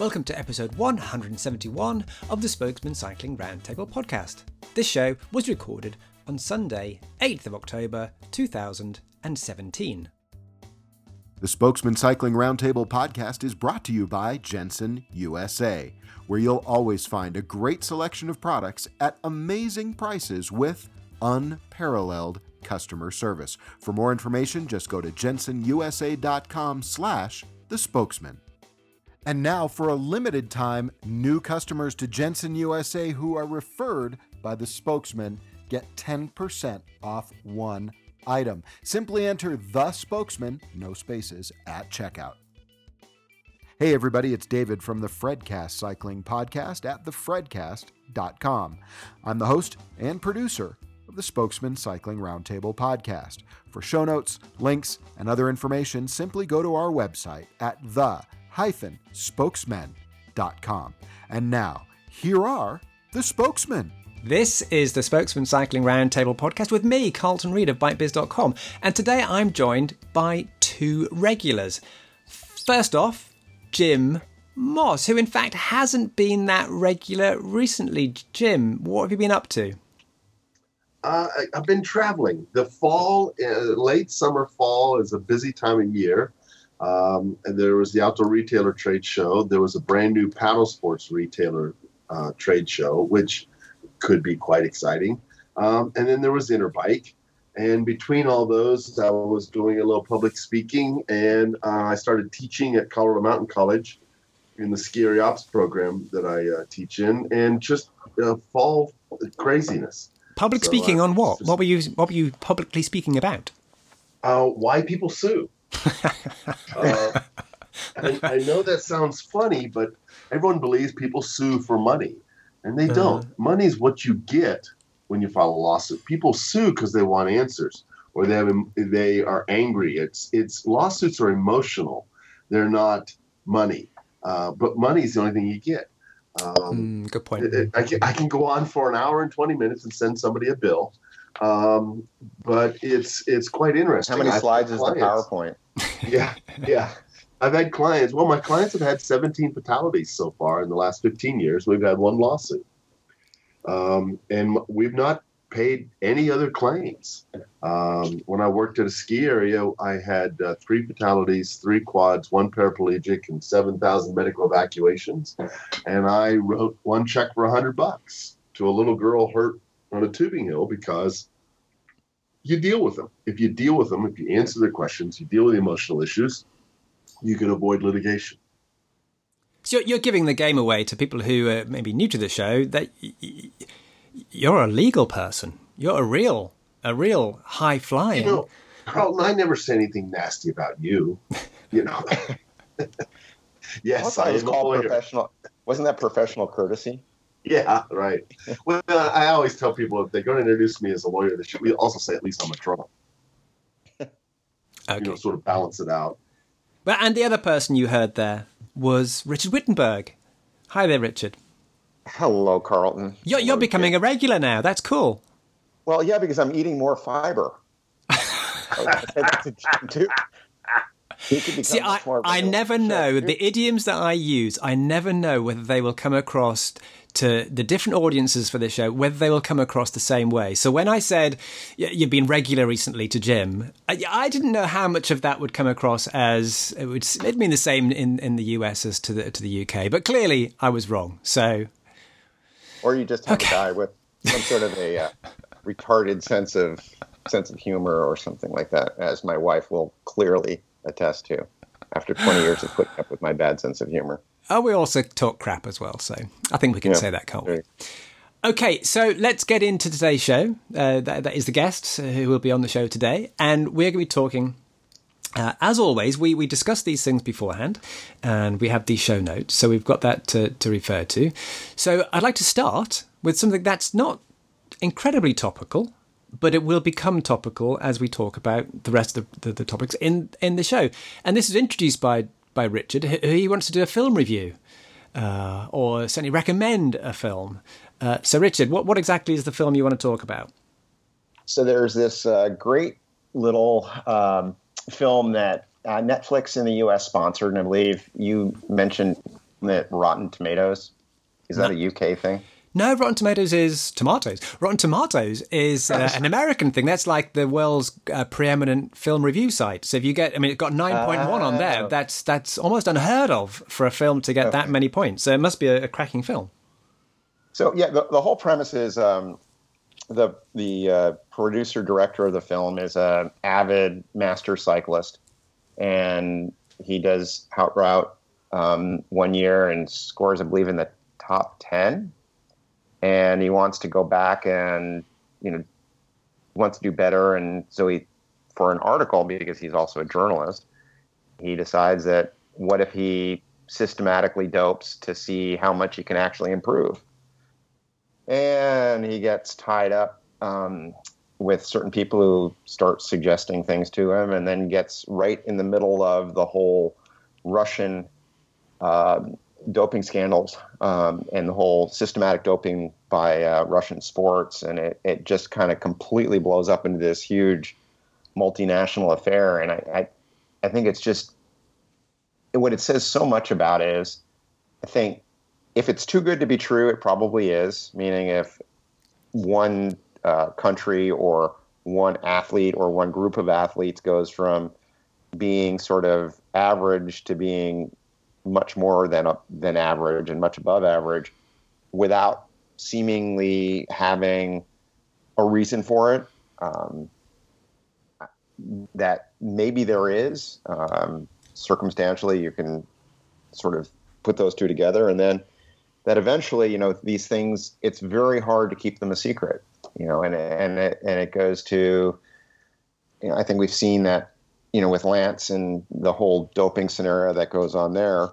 Welcome to episode 171 of the Spokesmen Cycling Roundtable podcast. This show was recorded on Sunday, 8th of October 2017. The Spokesmen Cycling Roundtable podcast is brought to you by Jenson USA, where you'll always find a great selection of products at amazing prices with unparalleled customer service. For more information, just go to jensonusa.com slash the spokesmen. And now, for a limited time, new customers to Jenson USA who are referred by the spokesmen get 10% off one item. Simply enter the spokesmen, no spaces, at checkout. Hey, everybody, it's David from the Fredcast Cycling Podcast at thefredcast.com. I'm the host and producer of the Spokesmen Cycling Roundtable podcast. For show notes, links, and other information, simply go to our website at the-spokesmen.com. And now, here are the spokesmen. This is the Spokesmen Cycling Roundtable podcast with me, Carlton Reid of BikeBiz.com. And today I'm joined by two regulars. First off, Jim Moss, who in fact hasn't been that regular recently. Jim, what have you been up to? Uh, I- I've been traveling. The fall, uh, late summer, fall is a busy time of year. Um, and there was the outdoor retailer trade show. There was a brand new paddle sports retailer uh, trade show, which could be quite exciting. Um, and then there was Interbike. And between all those, I was doing a little public speaking, and uh, I started teaching at Colorado Mountain College in the ski area ops program that I uh, teach in, and just uh, fall craziness. Public So, speaking uh, on what? just- What were you what were you publicly speaking about? uh, why people sue. uh, I, I know that sounds funny, but everyone believes people sue for money, and they don't. Money is what you get when you file a lawsuit. People sue because they want answers, or they have they are angry. It's it's lawsuits are emotional; they're not money. Uh, but money is the only thing you get. Um, Mm, good point. it- I, can, I can go on for an hour and 20 minutes and send somebody a bill. Um, but it's it's quite interesting. How many slides is the PowerPoint? Yeah, yeah. I've had clients. Well, my clients have had 17 fatalities so far in the last 15 years. We've had one lawsuit, um, and we've not paid any other claims. Um, when I worked at a ski area, I had uh, three fatalities, three quads, one paraplegic, and 7,000 medical evacuations. And I wrote one check for 100 bucks to a little girl hurt on a tubing hill because you deal with them. If you deal with them, if you answer their questions, you deal with the emotional issues, you can avoid litigation. So you're, you're giving the game away to people who are maybe new to the show that y- y- you're a legal person. You're a real, a real high flying. You know, Carlton, I never say anything nasty about you. You know. yes, I thought I was am a called professional. Wasn't that professional courtesy? Yeah, right. Well, I always tell people if they're going to introduce me as a lawyer, they should we also say at least I'm a Trump. okay. You know, sort of balance it out. Well, and the other person you heard there was Richard Wittenberg. Hi there, Richard. Hello, Carlton. You're, you're Hello, becoming Jim. a regular now. That's cool. Well, yeah, because I'm eating more fiber. Oh, I said that to Jim, too. He could become See, I, I never know the idioms that I use. I never know whether they will come across to the different audiences for this show, whether they will come across the same way. So when I said you've been regular recently to Jim, I, I didn't know how much of that would come across as it would it'd mean the same in, in the US as to the to the UK. But clearly, I was wrong. So Or you just have Okay. a guy with some sort of a uh, retarded sense of sense of humor or something like that, as my wife will clearly attest to. After 20 years of putting up with my bad sense of humor. Oh, we also talk crap as well. So I think we can Yeah. say that, can't we? Okay, so let's get into today's show. Uh, that, that is the guests uh, who will be on the show today, and we're going to be talking. Uh, as always, we, we discuss these things beforehand, and we have these show notes, so we've got that to, to refer to. So I'd like to start with something that's not incredibly topical, but it will become topical as we talk about the rest of the, the, the topics in in the show. And this is introduced by by Richard, who he wants to do a film review uh, or certainly recommend a film. Uh, so, Richard, what, what exactly is the film you want to talk about? So there's this uh, great little um, film that uh, Netflix in the U.S. sponsored, and I believe you mentioned it Rotten Tomatoes? Is that a UK thing? No, Rotten Tomatoes is tomatoes. Rotten Tomatoes is uh, an American thing. That's like the world's uh, preeminent film review site. So if you get, I mean, it's got nine point one on there. Oh. That's that's almost unheard of for a film to get that many points. So it must be a, a cracking film. So yeah, the, the whole premise is um, the the uh, producer director of the film is an avid master cyclist, and he does Haute Route um, one year and scores, I believe, in the top ten. And he wants to go back and you know wants to do better, and so he for an article because he's also a journalist, he decides that what if he systematically dopes to see how much he can actually improve? And he gets tied up um, with certain people who start suggesting things to him, and then gets right in the middle of the whole Russian uh, doping scandals um, and the whole systematic doping by uh, Russian sports, and it, it just kind of completely blows up into this huge multinational affair. And I, I, I think it's just what it says so much about is, I think if it's too good to be true, it probably is. Meaning, if one uh, country or one athlete or one group of athletes goes from being sort of average to being much more than a, than average and much above average, without seemingly having a reason for it, um, that maybe there is. Um, circumstantially, you can sort of put those two together, and then that eventually, you know, these things, it's very hard to keep them a secret, you know, and and it, and it goes to, you know, I think we've seen that, you know, with Lance and the whole doping scenario that goes on there.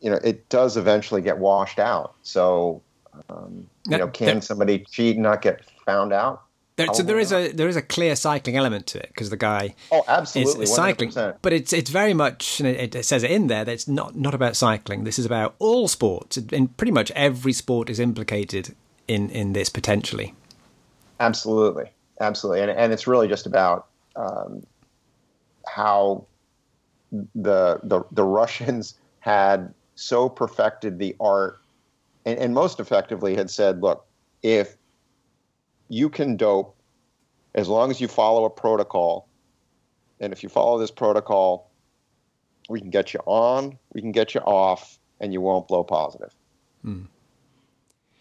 You know, it does eventually get washed out. So, um, you Yeah, know, can there- somebody cheat and not get found out? There, so there is a there is a clear cycling element to it because the guy Oh, is, absolutely, is cycling, 100%. but it's it's very much and it, it says it in there that it's not not about cycling. This is about all sports, and pretty much every sport is implicated in in this potentially. Absolutely, absolutely, and and it's really just about um, how the the the Russians had so perfected the art, and, and most effectively had said, look, if you can dope as long as you follow a protocol, and if you follow this protocol, we can get you on, we can get you off, and you won't blow positive.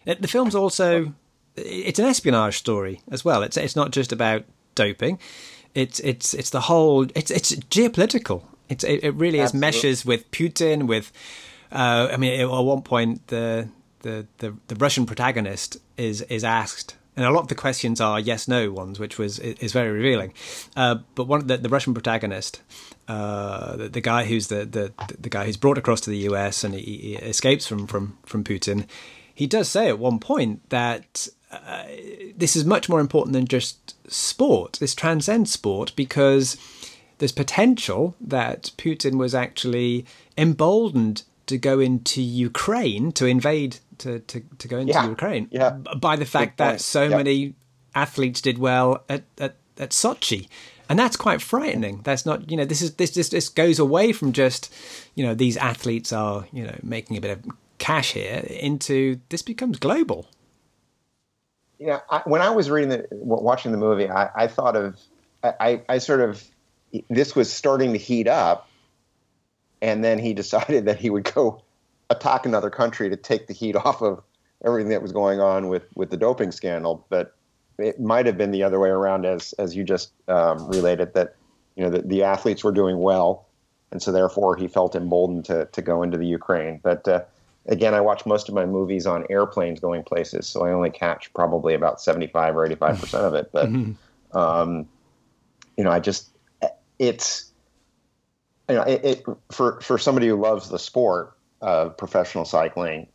It- The film's also it's an espionage story as well. It's it's not just about doping. It's it's it's the whole it's it's geopolitical. It's it, it really is meshes with Putin with uh, I mean at one point the, the the the Russian protagonist is is asked and a lot of the questions are yes no ones which was is very revealing. Uh, but one the, the Russian protagonist uh, the, the guy who's the, the the guy who's brought across to the US and he, he escapes from from from Putin he does say at one point that uh, this is much more important than just sport. This transcends sport because there's potential that Putin was actually emboldened to go into Ukraine to invade to to, to go into Yeah, Ukraine yeah. by the fact that so yeah. many athletes did well at, at at Sochi. And that's quite frightening. That's not, you know, this is this this this goes away from just, you know, these athletes are, you know, making a bit of cash here into this becomes global. You know, I, when I was reading the watching the movie, I, I thought of I, I, sort of this was starting to heat up, and then he decided that he would go attack another country to take the heat off of everything that was going on with with the doping scandal. But it might have been the other way around, as as you just um, related that you know the, the athletes were doing well, and so therefore he felt emboldened to to go into the Ukraine. But uh, again, I watch most of my movies on airplanes going places, so I only catch probably about seventy-five or eighty-five percent of it. But um, you know, I just it's you know it, it for for somebody who loves the sport of professional cycling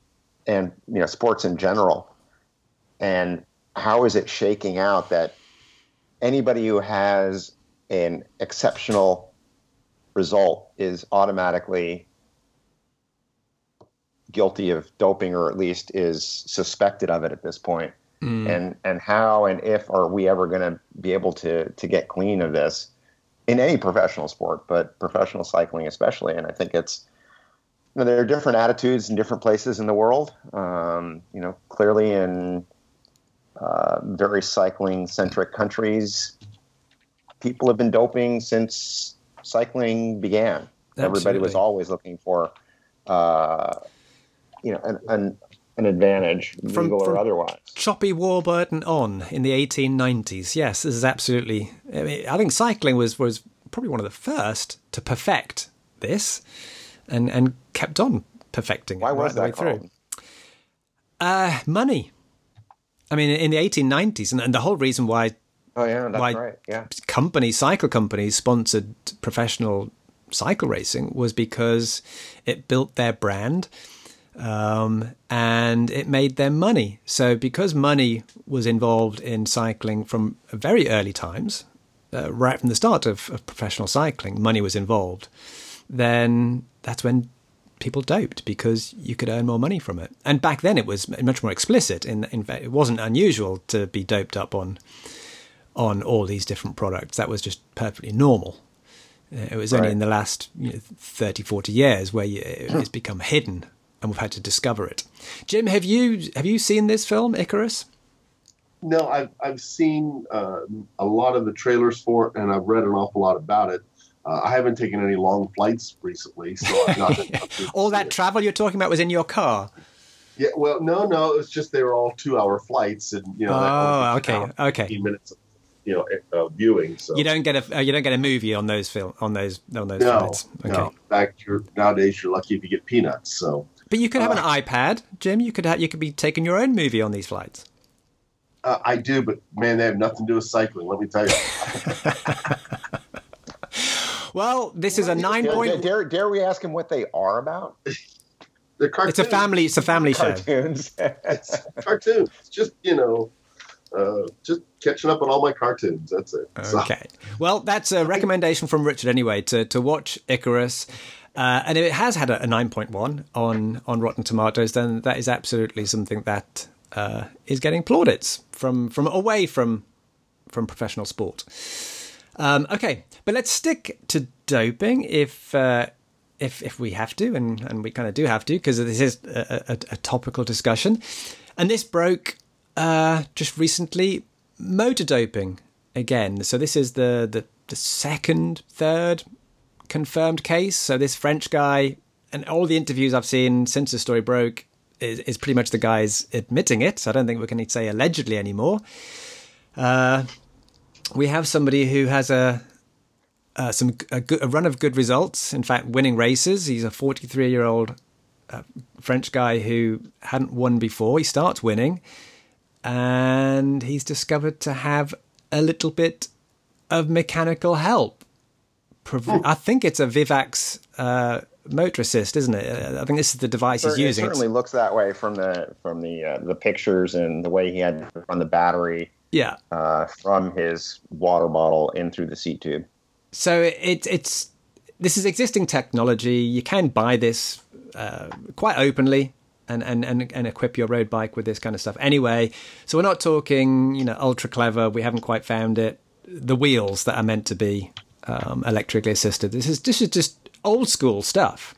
and you know sports in general, and how is it shaking out that anybody who has an exceptional result is automatically guilty of doping or at least is suspected of it at this point. and and how and if are we ever going to be able to to get clean of this in any professional sport but professional cycling especially and i think it's you know, there are different attitudes in different places in the world. Um, you know, clearly in uh, very cycling centric countries, people have been doping since cycling began. Everybody was always looking for, uh, you know, an, an, an advantage, From- legal from- or otherwise. Choppy Warburton on in the 1890s. Yes, this is absolutely. I, mean, I think cycling was was probably one of the first to perfect this, and and kept on perfecting it. Why it was right that through. called? Uh, money. I mean, in the 1890s, and, and the whole reason why Oh yeah, that's Why- right. Yeah. companies, cycle companies, sponsored professional cycle racing was because it built their brand um, and it made them money. So, because money was involved in cycling from very early times, uh, right from the start of, of professional cycling, money was involved, then that's when people doped because you could earn more money from it. And back then it was much more explicit. In, in fact, it wasn't unusual to be doped up on on all these different products. That was just perfectly normal. Uh, It was only Right. in the last you know, 30, 40 years where you, it's become hidden and we've had to discover it. Jim, have you have you seen this film, Icarus? No, I've I've seen uh, a lot of the trailers for it, and I've read an awful lot about it. Uh, I haven't taken any long flights recently, so I've not been able to All that it. travel you're talking about was in your car. Yeah, well, no, no, it's just they were all two-hour flights, and you know, Oh, okay, okay. minutes, of, you know, uh, viewing. So You don't get a uh, you don't get a movie on those film on those on those no, flights. Okay, no. In fact, you're nowadays you're lucky if you get peanuts. So but you could have an Uh, iPad, Jim. You could ha- you could be taking your own movie on these flights. uh, I do, but man, they have nothing to do with cycling. Let me tell you. Well, this is a nine Dare, point. dare, dare we ask him what they are about? They're cartoons. It's a family. It's a family show. Cartoons. It's cartoons. It's just you know, uh, just catching up on all my cartoons. That's it. So- Okay. Well, that's a recommendation from Richard anyway to to watch Icarus. Uh, and if it has had a, a 9.1 on, on Rotten Tomatoes, then that is absolutely something that uh, is getting plaudits from, from away from from professional sport. Um, okay, but let's stick to doping if uh, if if we have to, and, and we kind of do have to because this is a, a, a topical discussion. And this broke uh, just recently. Motor doping again. So this is the, the the second, third confirmed case. So this French guy, and all the interviews I've seen since the story broke, is, is pretty much the guys admitting it. So I don't think we can say allegedly anymore. Uh, we have somebody who has a uh, some a, good, a run of good results. In fact, winning races. He's a 43 year old uh, French guy who hadn't won before. He starts winning, and he's discovered to have a little bit of mechanical help. Prov- I think it's a Vivax uh, motor assist, isn't it? I think this is the device he's using. it certainly It's- looks that way from the from the uh, the pictures and the way he had to run the battery yeah. uh, from his water bottle in through the seat tube. So it, it's this is existing technology. You can buy this uh, quite openly and, and, and, and equip your road bike with this kind of stuff. Anyway, so we're not talking, you know, ultra clever. We haven't quite found it. The wheels that are meant to be um, electrically assisted. This is this is just old school stuff.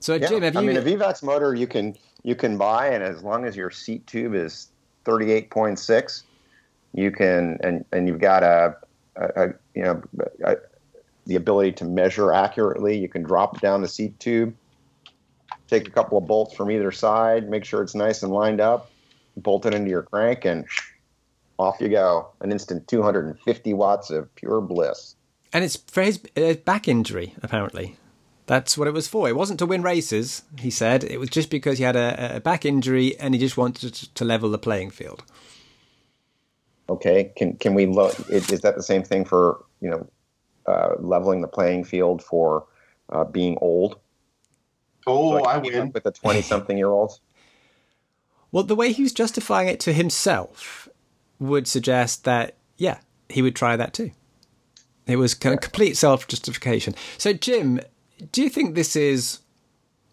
So Yeah, Jim, have you? I mean, a Vivax motor you can you can buy, and as long as your seat tube is thirty eight point six, you can and and you've got a, a, a you know a, the ability to measure accurately. You can drop down the seat tube, take a couple of bolts from either side, make sure it's nice and lined up, bolt it into your crank, and off you go. An instant two hundred and fifty watts of pure bliss. And it's for his uh, back injury, apparently. That's what it was for. It wasn't to win races, he said. It was just because he had a, a back injury and he just wanted to, to level the playing field. Okay, can can we look? Is, is that the same thing for you know uh, leveling the playing field for uh, being old? Oh, So I keep win. with the twenty-something-year-olds. Well, the way he was justifying it to himself would suggest that, yeah, he would try that too. It was kind of complete self justification. So, Jim, do you think this is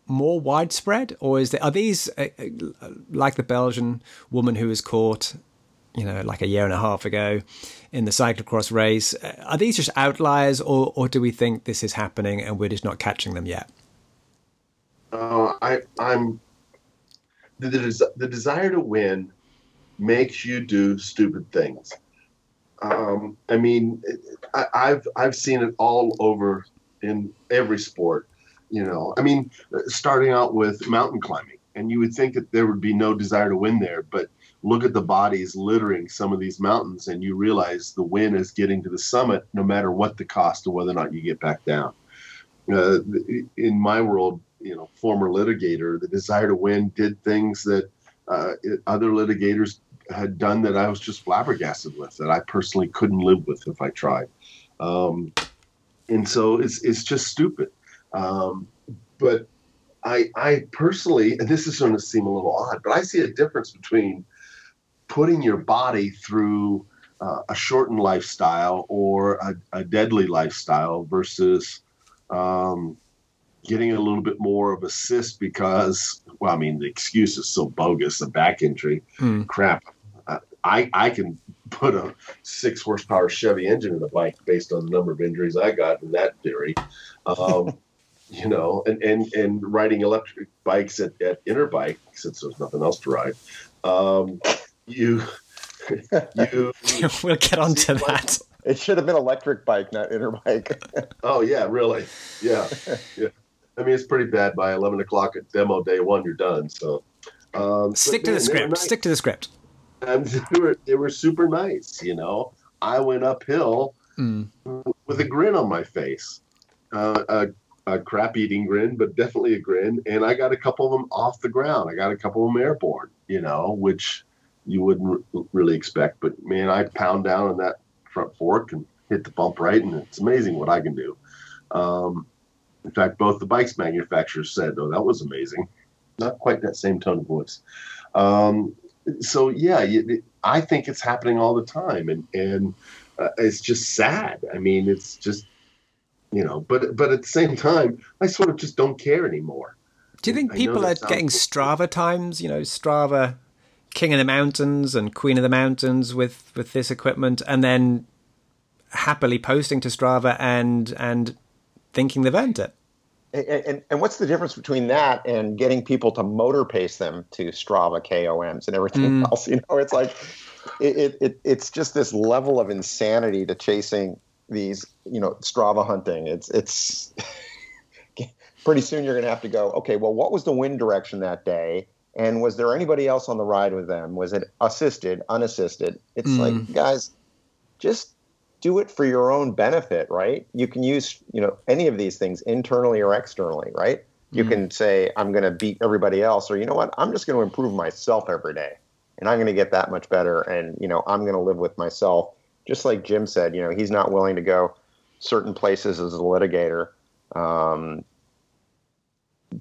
more widespread, or is there, are these uh, uh, like the Belgian woman who was caught, you know, like a year and a half ago in the cyclocross race? uh, Are these just outliers, or or do we think this is happening and we're just not catching them yet? Uh, I I'm the, the the desire to win makes you do stupid things. Um, I mean, I, I've I've seen it all over in every sport. You know, I mean, starting out with mountain climbing, and you would think that there would be no desire to win there, but look at the bodies littering some of these mountains, and you realize the win is getting to the summit, no matter what the cost of whether or not you get back down. Uh, in my world, you know, former litigator, the desire to win did things that uh, other litigators had done that I was just flabbergasted with, that I personally couldn't live with if I tried. Um, and so it's it's just stupid. Um, but I I personally, and this is going to seem a little odd, but I see a difference between putting your body through uh, a shortened lifestyle or a, a deadly lifestyle versus um, getting a little bit more of assist because, well, I mean, the excuse is so bogus, the back injury. Mm. Crap. I, I can put a six horsepower Chevy engine in a bike based on the number of injuries I got in that theory. Um, you know, and, and, and riding electric bikes at, at Interbike, since there's nothing else to ride, um, you, you, we'll get onto that. It should have been electric bike, not Interbike. oh yeah, really? Yeah, yeah. I mean, it's pretty bad. By eleven o'clock at demo day one, you're done. So um, stick to the script. Nice. Stick to the script. And they were they were super nice. You know, I went uphill mm. with a grin on my face, uh, a, a crap eating grin, but definitely a grin. And I got a couple of them off the ground. I got a couple of them airborne. You know, which you wouldn't really expect. But man, I pound down on that front fork and hit the bump right, and it's amazing what I can do. Um, in fact, both the bikes manufacturers said, "Oh, that was amazing." Not quite that same tone of voice. Um, so yeah, you, I think it's happening all the time, and and uh, it's just sad. I mean, it's just you know, but but at the same time, I sort of just don't care anymore. Do you think people are getting Strava times? You know, Strava King of the Mountains and Queen of the Mountains with with this equipment, and then happily posting to Strava and and thinking they've earned it. And, and, what's the difference between that and getting people to motor pace them to Strava KOMs and everything mm. else? You know, it's like it, it, it's just this level of insanity to chasing these, you know, Strava hunting. It's it's pretty soon you're going to have to go. Okay, well, what was the wind direction that day? And was there anybody else on the ride with them? Was it assisted, unassisted? It's mm. like, guys, just do it for your own benefit, right? You can use, you know, any of these things internally or externally, right? You mm. can say, I'm going to beat everybody else, or you know what? I'm just going to improve myself every day, and I'm going to get that much better, and you know, I'm going to live with myself. Just like Jim said, you know, he's not willing to go certain places as a litigator um,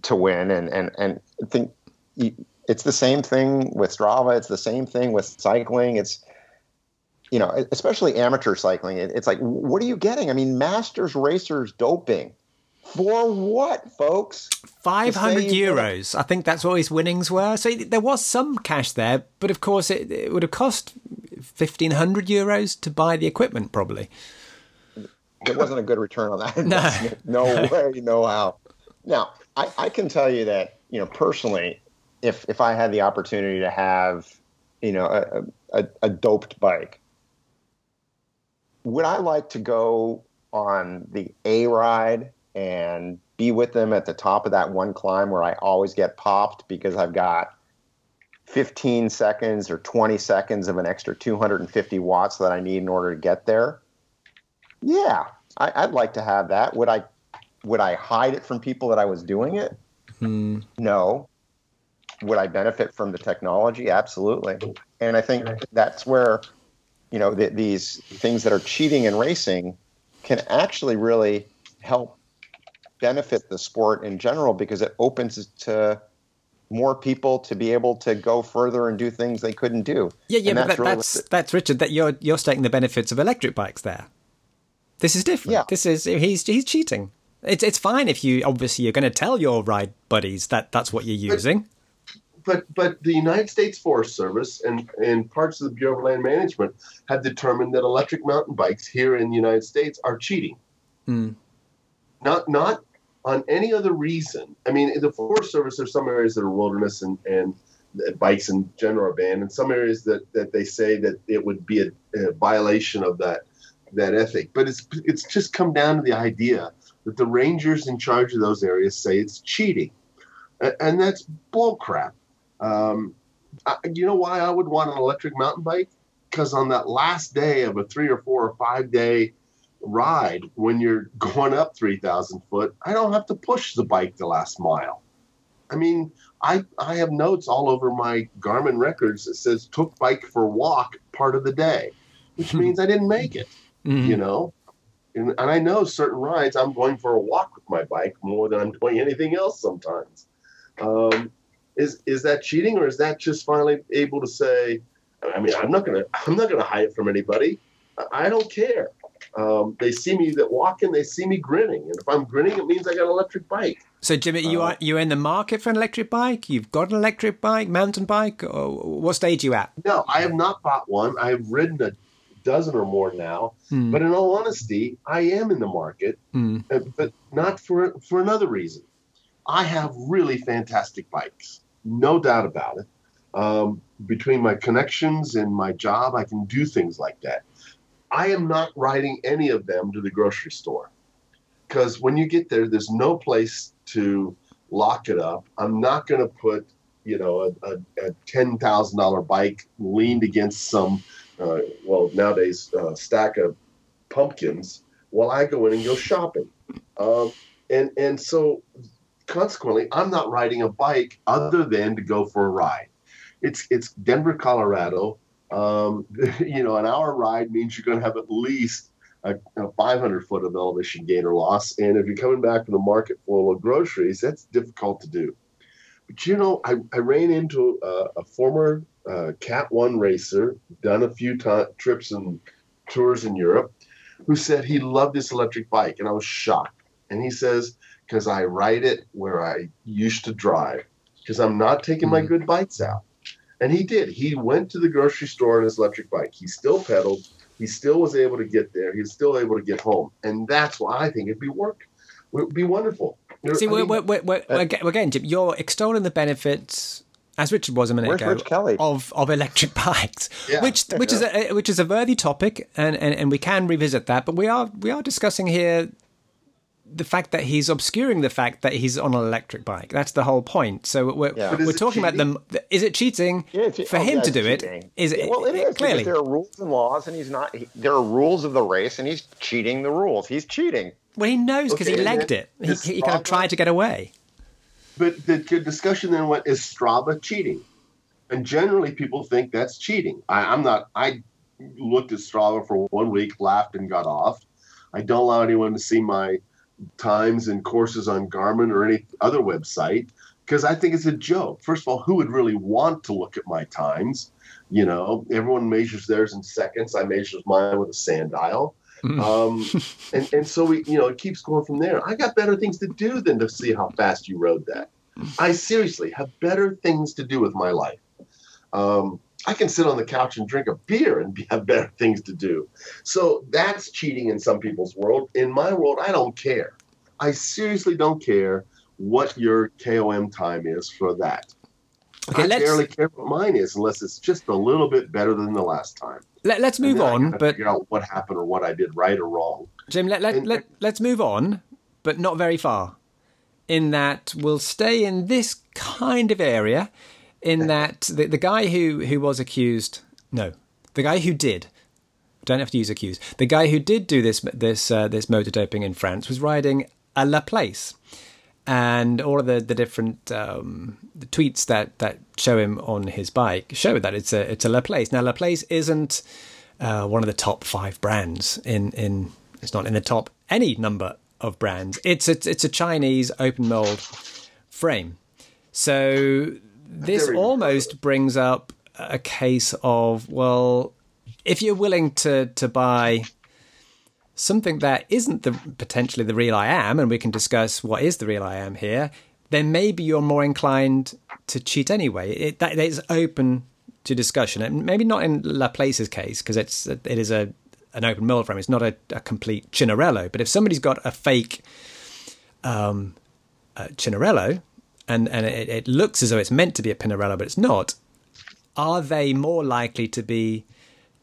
to win, and and and I think it's the same thing with Strava. It's the same thing with cycling. It's you know, especially amateur cycling. It's like, what are you getting? I mean, masters racers doping for what, folks? Five hundred euros. I think that's what his winnings were. So there was some cash there, but of course, it, it would have cost fifteen hundred euros to buy the equipment, probably. It wasn't a good return on that. No, no way, no how. Now, I, I can tell you that you know personally, if if I had the opportunity to have, you know, a, a, a doped bike, would I like to go on the A ride and be with them at the top of that one climb where I always get popped because I've got 15 seconds or 20 seconds of an extra 250 watts that I need in order to get there? Yeah, I, would like to have that. Would I? Would I hide it from people that I was doing it? Hmm. No would I benefit from the technology? Absolutely. And I think that's where, you know, the, these things that are cheating in racing can actually really help benefit the sport in general because it opens it to more people to be able to go further and do things they couldn't do. Yeah, yeah, but that's that, really that's, that's Richard. That you're you're stating the benefits of electric bikes there. This is different. Yeah. This is he's he's cheating. It's it's fine if you obviously you're going to tell your ride buddies that that's what you're using but but the United States Forest Service and and parts of the Bureau of Land Management have determined that electric mountain bikes here in the United States are cheating. Mm. Not not on any other reason, I mean, in the Forest Service, there's some areas that are wilderness and, and bikes in general are banned, and some areas that, that they say that it would be a, a violation of that that ethic. But it's it's just come down to the idea that the rangers in charge of those areas say it's cheating, and that's bullcrap. Um, I, you know why I would want an electric mountain bike? Because on that last day of a three or four or five day ride, when you're going up 3,000 foot, I don't have to push the bike the last mile. I mean, I, I have notes all over my Garmin records that says took bike for walk part of the day, which means I didn't make it, mm-hmm. you know? And, and I know certain rides I'm going for a walk with my bike more than I'm doing anything else sometimes. Um, is is that cheating or is that just finally able to say, I mean, I'm not gonna I'm not gonna hide it from anybody. I don't care. Um, they see me that walking, they see me grinning, and if I'm grinning, it means I got an electric bike. So, Jimmy, you uh, are you in the market for an electric bike? You've got an electric bike, mountain bike, what stage are you at? No, I have not bought one. I have ridden a dozen or more now. Mm. But in all honesty, I am in the market, mm. but not for for another reason. I have really fantastic bikes, no doubt about it. Um, between my connections and my job, I can do things like that. I am not riding any of them to the grocery store because when you get there, there's no place to lock it up. I'm not going to put, you know, a, a, a ten thousand dollar bike leaned against some, uh, well, nowadays uh, stack of pumpkins while I go in and go shopping. Um, and and so consequently, I'm not riding a bike other than to go for a ride. It's it's Denver, Colorado. Um, you know, an hour ride means you're going to have at least a, a 500 foot of elevation gain or loss. And if you're coming back from the market full of groceries, that's difficult to do. But you know, I, I ran into a, a former uh, Cat 1 racer, done a few t- trips and tours in Europe, who said he loved this electric bike. And I was shocked. And he says, because I ride it where I used to drive, because I'm not taking my good bikes out. And he did. He went to the grocery store on his electric bike. He still pedaled. He still was able to get there. He was still able to get home. And that's why I think it'd be work. It would be wonderful. See, we're, we're, we're, uh, again, Jim, you're extolling the benefits as Richard was a minute ago, of of electric bikes, yeah. which which yeah. is a which is a worthy topic, and, and, and we can revisit that. But we are we are discussing here the fact that he's obscuring the fact that he's on an electric bike. That's the whole point. So we're yeah. we're talking about them. Is it cheating yeah, for oh, him yeah, to do cheating. it? Is it? Well, it is clearly there are rules and laws, and he's not. He, there are rules of the race, and he's cheating the rules. He's cheating. Well, he knows because okay, he legged it. He, he, kind of tried to get away. But the discussion then went: Is Strava cheating? And generally, people think that's cheating. I, I'm not. I looked at Strava for one week, laughed, and got off. I don't allow anyone to see my times and courses on Garmin or any other website because I think it's a joke. First of all, who would really want to look at my times? You know, everyone measures theirs in seconds. I measure mine with a sand dial. Hmm. Um, and, and so we, you know, it keeps going from there. I got better things to do than to see how fast you rode that. I seriously have better things to do with my life. Um, I can sit on the couch and drink a beer and have better things to do. So that's cheating in some people's world. In my world, I don't care. I seriously don't care what your KOM time is for that. Okay, I let's, barely care what mine is unless it's just a little bit better than the last time. Let, us move on, but figure out what happened or what I did right or wrong. Jim, let, let, and, let, let's move on, but not very far. In that we'll stay in this kind of area in that the, the guy who, who was accused, no, the guy who did, don't have to use accused, the guy who did do this this uh, this motor doping in France was riding a Laplace, and all of the the different um, the tweets that that show him on his bike show that it's a it's a Laplace. Now Laplace isn't uh, one of the top five brands in in it's not in the top any number of brands. It's a, it's a Chinese open mold frame. So this almost brings up a case of well, if you're willing to to buy something that isn't the potentially the real I am, and we can discuss what is the real I am here, then maybe you're more inclined to cheat anyway. It, that is open to discussion, and maybe not in Laplace's case because it's it is a an open mold frame. It's not a, a complete Chinarello. But if somebody's got a fake um, uh, Cinarello, and and it, it looks as though it's meant to be a Pinarello, but it's not. Are they more likely to be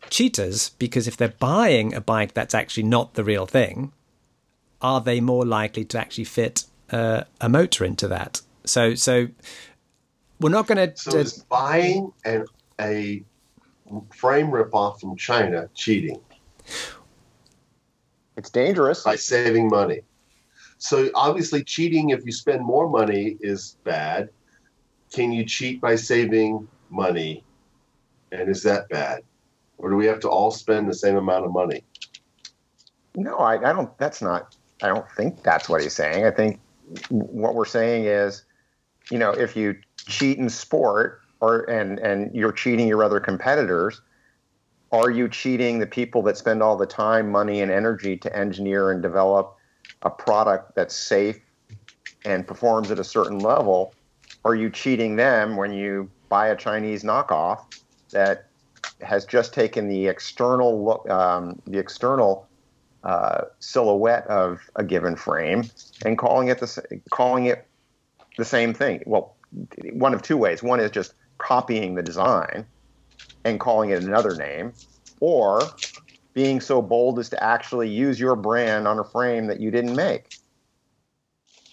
cheaters because if they're buying a bike that's actually not the real thing, are they more likely to actually fit uh, a motor into that? So, so we're not going to. So is buying an, a frame ripoff from China cheating? It's dangerous by saving money. So obviously, cheating if you spend more money is bad. Can you cheat by saving money? And is that bad? Or do we have to all spend the same amount of money? No, I, I don't. That's not. I don't think that's what he's saying. I think what we're saying is, you know, if you cheat in sport or and and you're cheating your other competitors, are you cheating the people that spend all the time, money, and energy to engineer and develop a product that's safe and performs at a certain level? Are you cheating them when you buy a Chinese knockoff that has just taken the external look, um, the external uh, silhouette of a given frame and calling it the calling it the same thing. Well, one of two ways. One is just copying the design and calling it another name, or being so bold as to actually use your brand on a frame that you didn't make.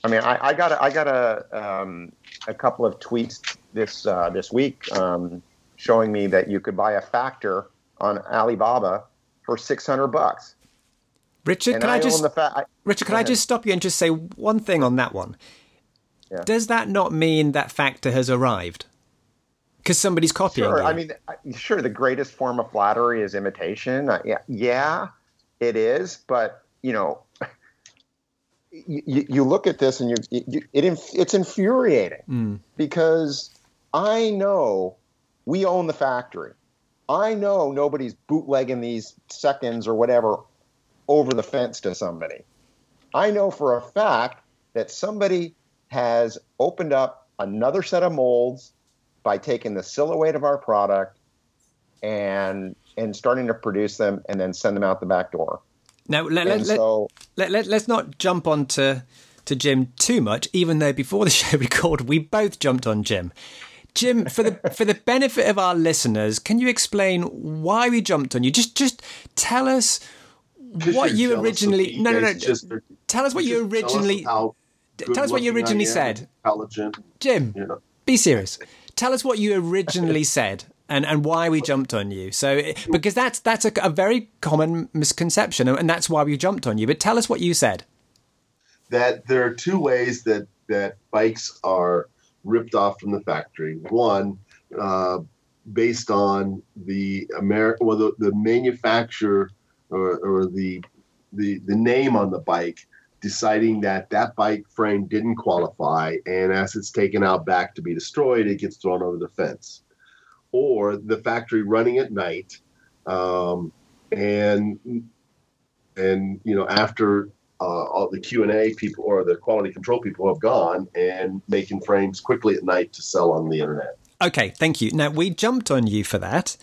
I mean, I, I got a, I got a um, a couple of tweets this uh, this week um, showing me that you could buy a factor on Alibaba for six hundred bucks. Richard, and can I, I just fa- I, Richard, can I just stop you and just say one thing on that one? Yeah. Does that not mean that factor has arrived? Because somebody's copying. Sure. You? I mean, sure. The greatest form of flattery is imitation. Uh, yeah, yeah, it is. But you know, you, you look at this and you, you it, it's infuriating mm. because I know we own the factory. I know nobody's bootlegging these seconds or whatever over the fence to somebody. I know for a fact that somebody has opened up another set of molds by taking the silhouette of our product and and starting to produce them and then send them out the back door. Now let, let, so, let, let, let's not jump on to, to Jim too much, even though before the show recorded we both jumped on Jim. Jim, for the for the benefit of our listeners, can you explain why we jumped on you? Just just tell us what you originally no no no just, tell us what you originally tell us, tell us what you originally said. Intelligent, Jim. You know. Be serious. Tell us what you originally said and, and why we jumped on you. So because that's that's a, a very common misconception, and that's why we jumped on you. But tell us what you said. That there are two ways that that bikes are ripped off from the factory. One, uh, based on the American, well, the, the manufacturer or, or the, the the name on the bike deciding that that bike frame didn't qualify, and as it's taken out back to be destroyed, it gets thrown over the fence, or the factory running at night, um, and and you know after uh, all the Q and A people or the quality control people have gone and making frames quickly at night to sell on the internet. Okay, thank you. Now we jumped on you for that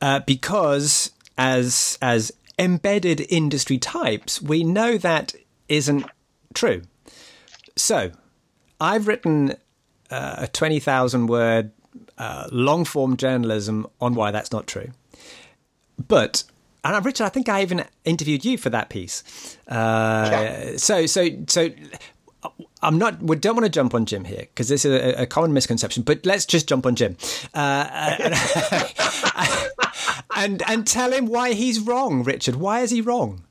uh, because as as embedded industry types, we know that isn't true. So I've written uh, a twenty thousand word uh, long form journalism on why that's not true, but and Richard, I think I even interviewed you for that piece. Uh, yeah. So, so, so. I'm not. We don't want to jump on Jim here because this is a, a, common misconception. But let's just jump on Jim, uh, and and tell him why he's wrong, Richard. Why is he wrong?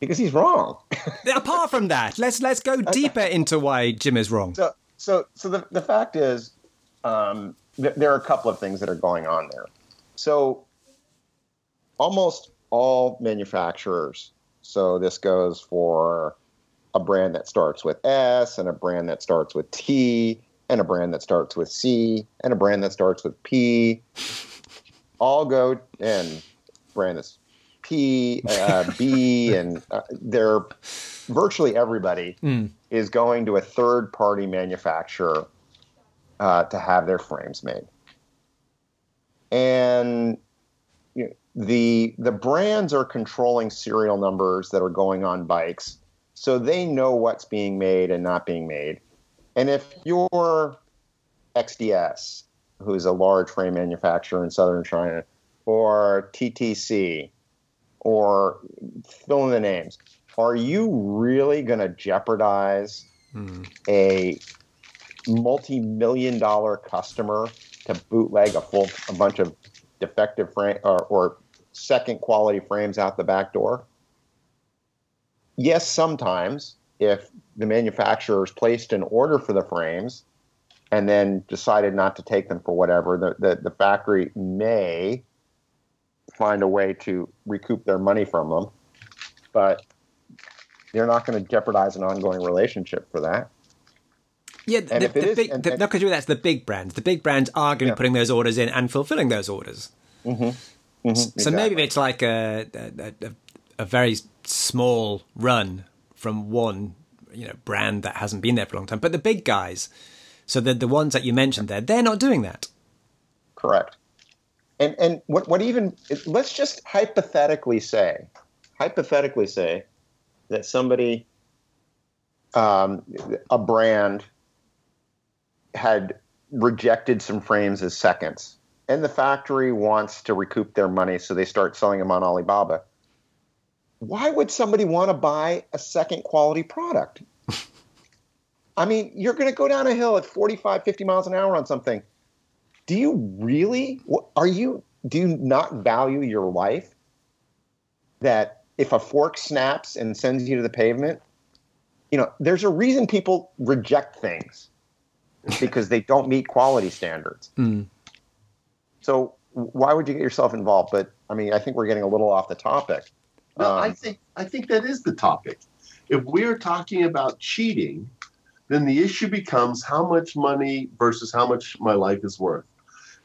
Because he's wrong. Apart from that, let's let's go deeper into why Jim is wrong. So, so, so the the fact is, um, th- there are a couple of things that are going on there. So, almost all manufacturers. So this goes for a brand that starts with S and a brand that starts with T and a brand that starts with C and a brand that starts with P. All go and brand is P, uh, B, and uh, they're virtually everybody mm. is going to a third party manufacturer uh, to have their frames made. And you know, the the brands are controlling serial numbers that are going on bikes So they know what's being made and not being made. And if you're XDS, who's a large frame manufacturer in southern China, or TTC, or fill in the names, are you really going to jeopardize hmm. a multi-million dollar customer to bootleg a full a bunch of defective frame or, or second quality frames out the back door? Yes, sometimes if the manufacturers placed an order for the frames and then decided not to take them for whatever, the, the, the factory may find a way to recoup their money from them. But they're not going to jeopardize an ongoing relationship for that. Yeah, the, the, the is, big, and, the, no, because that's the big brands. The big brands are going to yeah. be putting those orders in and fulfilling those orders. Mm-hmm. Mm-hmm, so exactly. maybe it's like a, a, a, a very small run from one you know brand that hasn't been there for a long time. But the big guys, so the the ones that you mentioned there, they're not doing that. Correct. And and what what even let's just hypothetically say, hypothetically say that somebody, um, a brand, had rejected some frames as seconds, and the factory wants to recoup their money, so they start selling them on Alibaba why would somebody want to buy a second quality product? I mean, you're going to go down a hill at 45, 50 miles an hour on something. Do you really? Are you? Do you not value your life? That if a fork snaps and sends you to the pavement, you know, there's a reason people reject things because they don't meet quality standards. Mm. So why would you get yourself involved? But I mean, I think we're getting a little off the topic. No, um, I think I think that is the topic. If we're talking about cheating, then the issue becomes how much money versus how much my life is worth.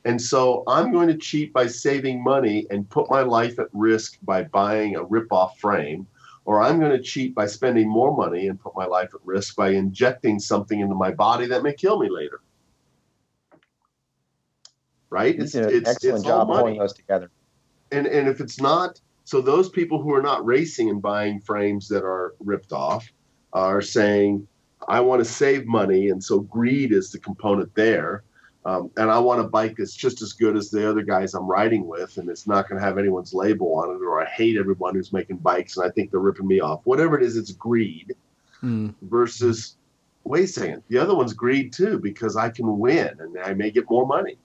And so I'm going to cheat by saving money and put my life at risk by buying a rip-off frame, or I'm going to cheat by spending more money and put my life at risk by injecting something into my body that may kill me later. Right? It's, an it's, excellent it's job pulling those together. And and if it's not so those people who are not racing and buying frames that are ripped off are saying, I want to save money. And so greed is the component there. Um, and I want a bike that's just as good as the other guys I'm riding with, and it's not going to have anyone's label on it, or I hate everyone who's making bikes and I think they're ripping me off. Whatever it is, it's greed mm. versus, wait a second, the other one's greed too, because I can win and I may get more money.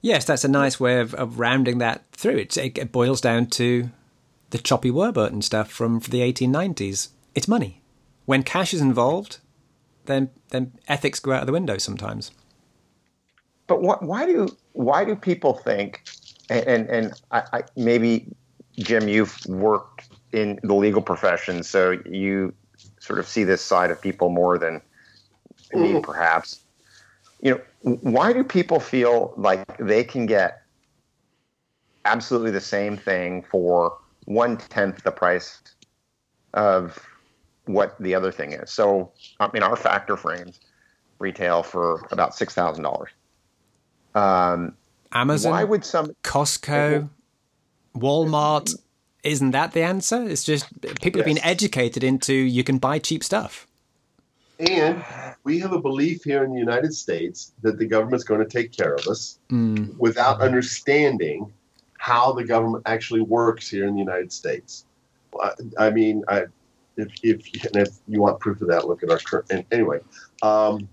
Yes, that's a nice way of, of rounding that through. It, it boils down to the choppy Warburton stuff from the 1890s. It's money. When cash is involved, then then ethics go out of the window sometimes. But what, why do why do people think? And and, and I, I, maybe Jim, you've worked in the legal profession, so you sort of see this side of people more than me, mm. perhaps. You know, why do people feel like they can get absolutely the same thing for one tenth the price of what the other thing is? So, I mean, our factor frames retail for about six thousand dollars. Um, Amazon, why would some Costco, Walmart? Isn't that the answer? It's just people yes. have been educated into you can buy cheap stuff. And we have a belief here in the United States that the government's going to take care of us mm. without understanding how the government actually works here in the United States. I mean, I, if, if, if you want proof of that, look at our current. Anyway, um,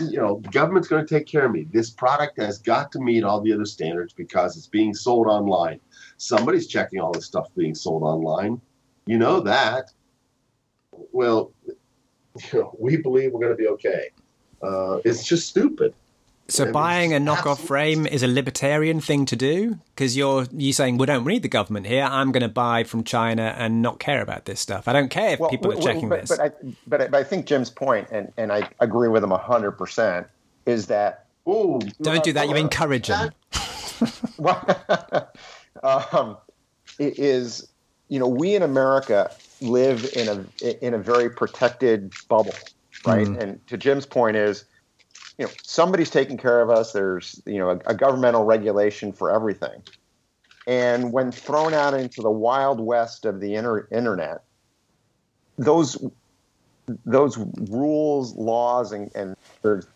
you know, government's going to take care of me. This product has got to meet all the other standards because it's being sold online. Somebody's checking all this stuff being sold online. You know that. Well, you know, we believe we're going to be okay. Uh, it's just stupid. So buying a knockoff frame is a libertarian thing to do because you're you saying we don't need the government here. I'm going to buy from China and not care about this stuff. I don't care if well, people are checking but, this. But I, but I, but I think Jim's point, and, and I agree with him hundred percent, is that Ooh, don't do that. You encourage them. um, is you know we in America live in a in a very protected bubble, right? Mm. And to Jim's point is, you know, somebody's taking care of us. There's you know a, a governmental regulation for everything, and when thrown out into the wild west of the inter- internet, those those rules, laws, and, and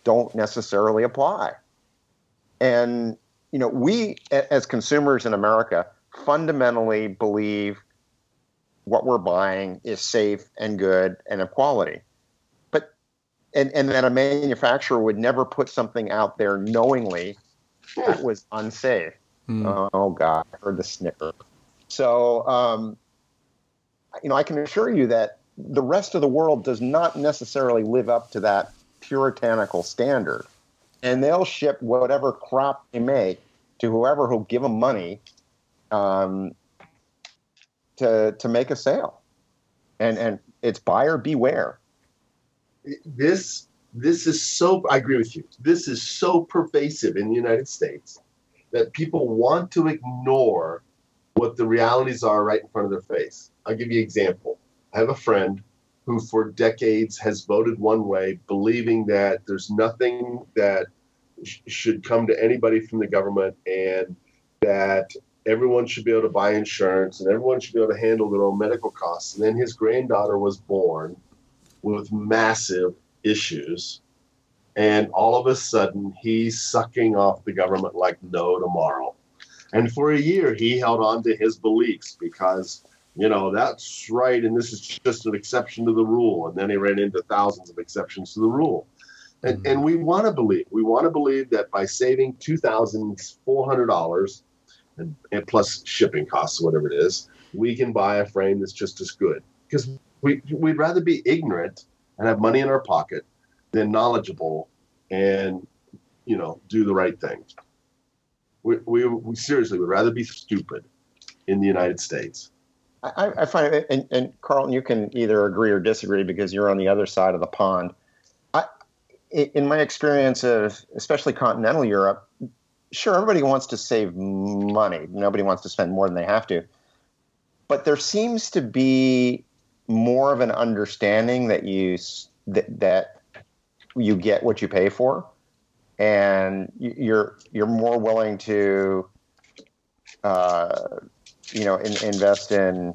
don't necessarily apply. And you know, we as consumers in America fundamentally believe what we're buying is safe and good and of quality. And, and that a manufacturer would never put something out there knowingly that was unsafe. Mm. Oh God, I heard the snicker. So um, you know, I can assure you that the rest of the world does not necessarily live up to that puritanical standard. And they'll ship whatever crop they make to whoever who'll give them money um, to to make a sale, and and it's buyer beware. This this is so. I agree with you. This is so pervasive in the United States that people want to ignore what the realities are right in front of their face. I'll give you an example. I have a friend who, for decades, has voted one way, believing that there's nothing that sh- should come to anybody from the government and that everyone should be able to buy insurance and everyone should be able to handle their own medical costs. And then his granddaughter was born with massive issues. And all of a sudden, he's sucking off the government like no tomorrow. And for a year, he held on to his beliefs because, you know, that's right. And this is just an exception to the rule. And then he ran into thousands of exceptions to the rule. And, mm-hmm. and we want to believe, we want to believe that by saving $2,400 and, and plus shipping costs, whatever it is, we can buy a frame that's just as good. Because we, we'd rather be ignorant and have money in our pocket than knowledgeable and, you know, do the right thing we, we, we seriously would rather be stupid in the United States. I, I find it, and, and Carlton, you can either agree or disagree because you're on the other side of the pond. I, in my experience of especially continental Europe, sure, everybody wants to save money. Nobody wants to spend more than they have to. But there seems to be more of an understanding that you that, that you get what you pay for. And you're you're more willing to uh, you know in, invest in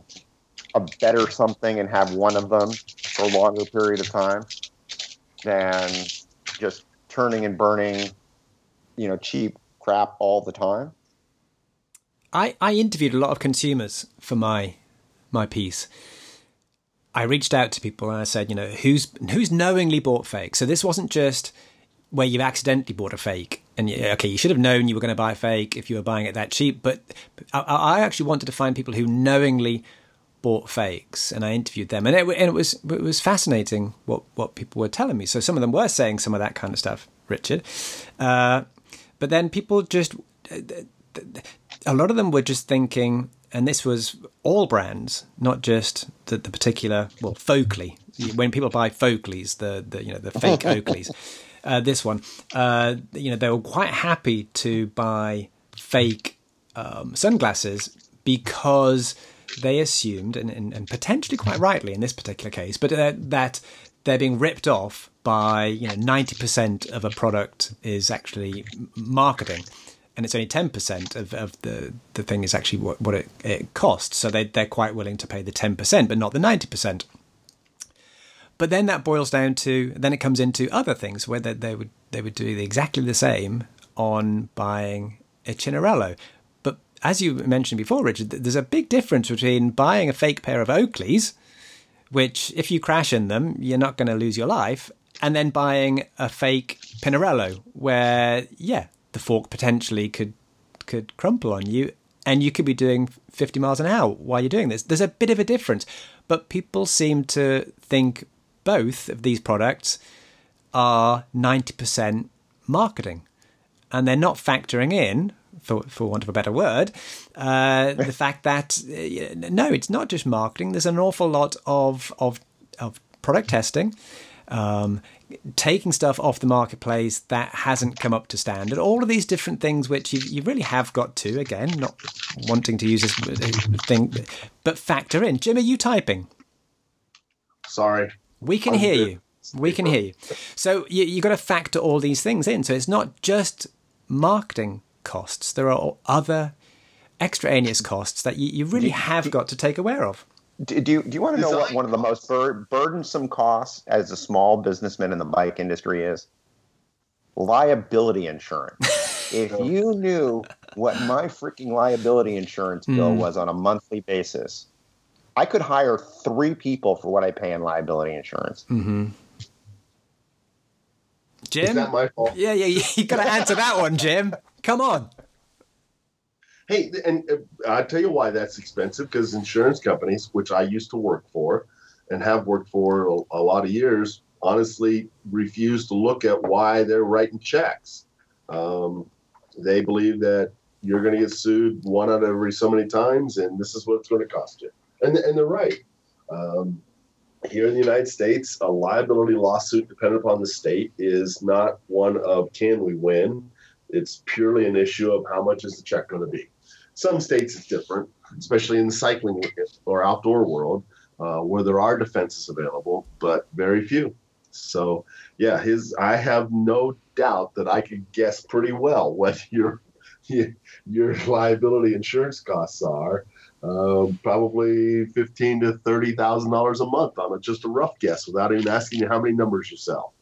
a better something and have one of them for a longer period of time than just turning and burning you know cheap crap all the time. I i interviewed a lot of consumers for my my piece I reached out to people and I said, you know, who's who's knowingly bought fake. So this wasn't just where you've accidentally bought a fake and you, okay you should have known you were going to buy a fake if you were buying it that cheap but I, I, actually wanted to find people who knowingly bought fakes and I interviewed them and it, and it was it was fascinating what what people were telling me. So some of them were saying some of that kind of stuff Richard. Uh, but then people just a lot of them were just thinking and this was all brands not just the, the particular well Folkley. When people buy Folkleys the, the you know the fake Oakleys uh, this one, uh, you know, they were quite happy to buy fake um, sunglasses because they assumed, and, and, and, potentially quite rightly in this particular case, but uh, that they're being ripped off by you know ninety percent of a product is actually marketing, and it's only ten percent of, of the the thing is actually what, what it, it costs. So they they're quite willing to pay the ten percent, but not the ninety percent. But then that boils down to then it comes into other things where they, they would they would do exactly the same on buying a Pinarello. But as you mentioned before, Richard, there's a big difference between buying a fake pair of Oakleys, which if you crash in them, you're not going to lose your life, and then buying a fake Pinarello, where yeah, the fork potentially could could crumple on you, and you could be doing 50 miles an hour while you're doing this. There's a bit of a difference, but people seem to think both of these products are 90% marketing. And they're not factoring in, for, for want of a better word, uh, the fact that uh, no, it's not just marketing. There's an awful lot of of, of product testing, um, taking stuff off the marketplace that hasn't come up to standard. All of these different things, which you, you really have got to again, not wanting to use this thing, but factor in. Jim, are you typing? Sorry. We can hear you. We can hear you. So you you got to factor all these things in. So it's not just marketing costs. There are other extraneous costs that you, you really have got to take aware of. Do, do, you, do you want to know what one of the most bur- burdensome costs as a small businessman in the bike industry is? Liability insurance. if you knew what my freaking liability insurance bill mm. was on a monthly basis, I could hire three people for what I pay in liability insurance. Mm-hmm. Jim? Is that my fault? Yeah, yeah, yeah. You got to answer that one, Jim. Come on. Hey, and uh, I'll tell you why that's expensive because insurance companies, which I used to work for and have worked for a, a lot of years, honestly refuse to look at why they're writing checks. Um, they believe that you're going to get sued one out of every so many times, and this is what it's going to cost you. And, and they're right. Um, here in the United States, a liability lawsuit, depending upon the state, is not one of can we win. It's purely an issue of how much is the check going to be. Some states it's different, especially in the cycling or outdoor world, uh, where there are defenses available, but very few. So, yeah, his I have no doubt that I could guess pretty well what your your liability insurance costs are. Um, probably fifteen to thirty thousand dollars a month on a, just a rough guess, without even asking you how many numbers you sell.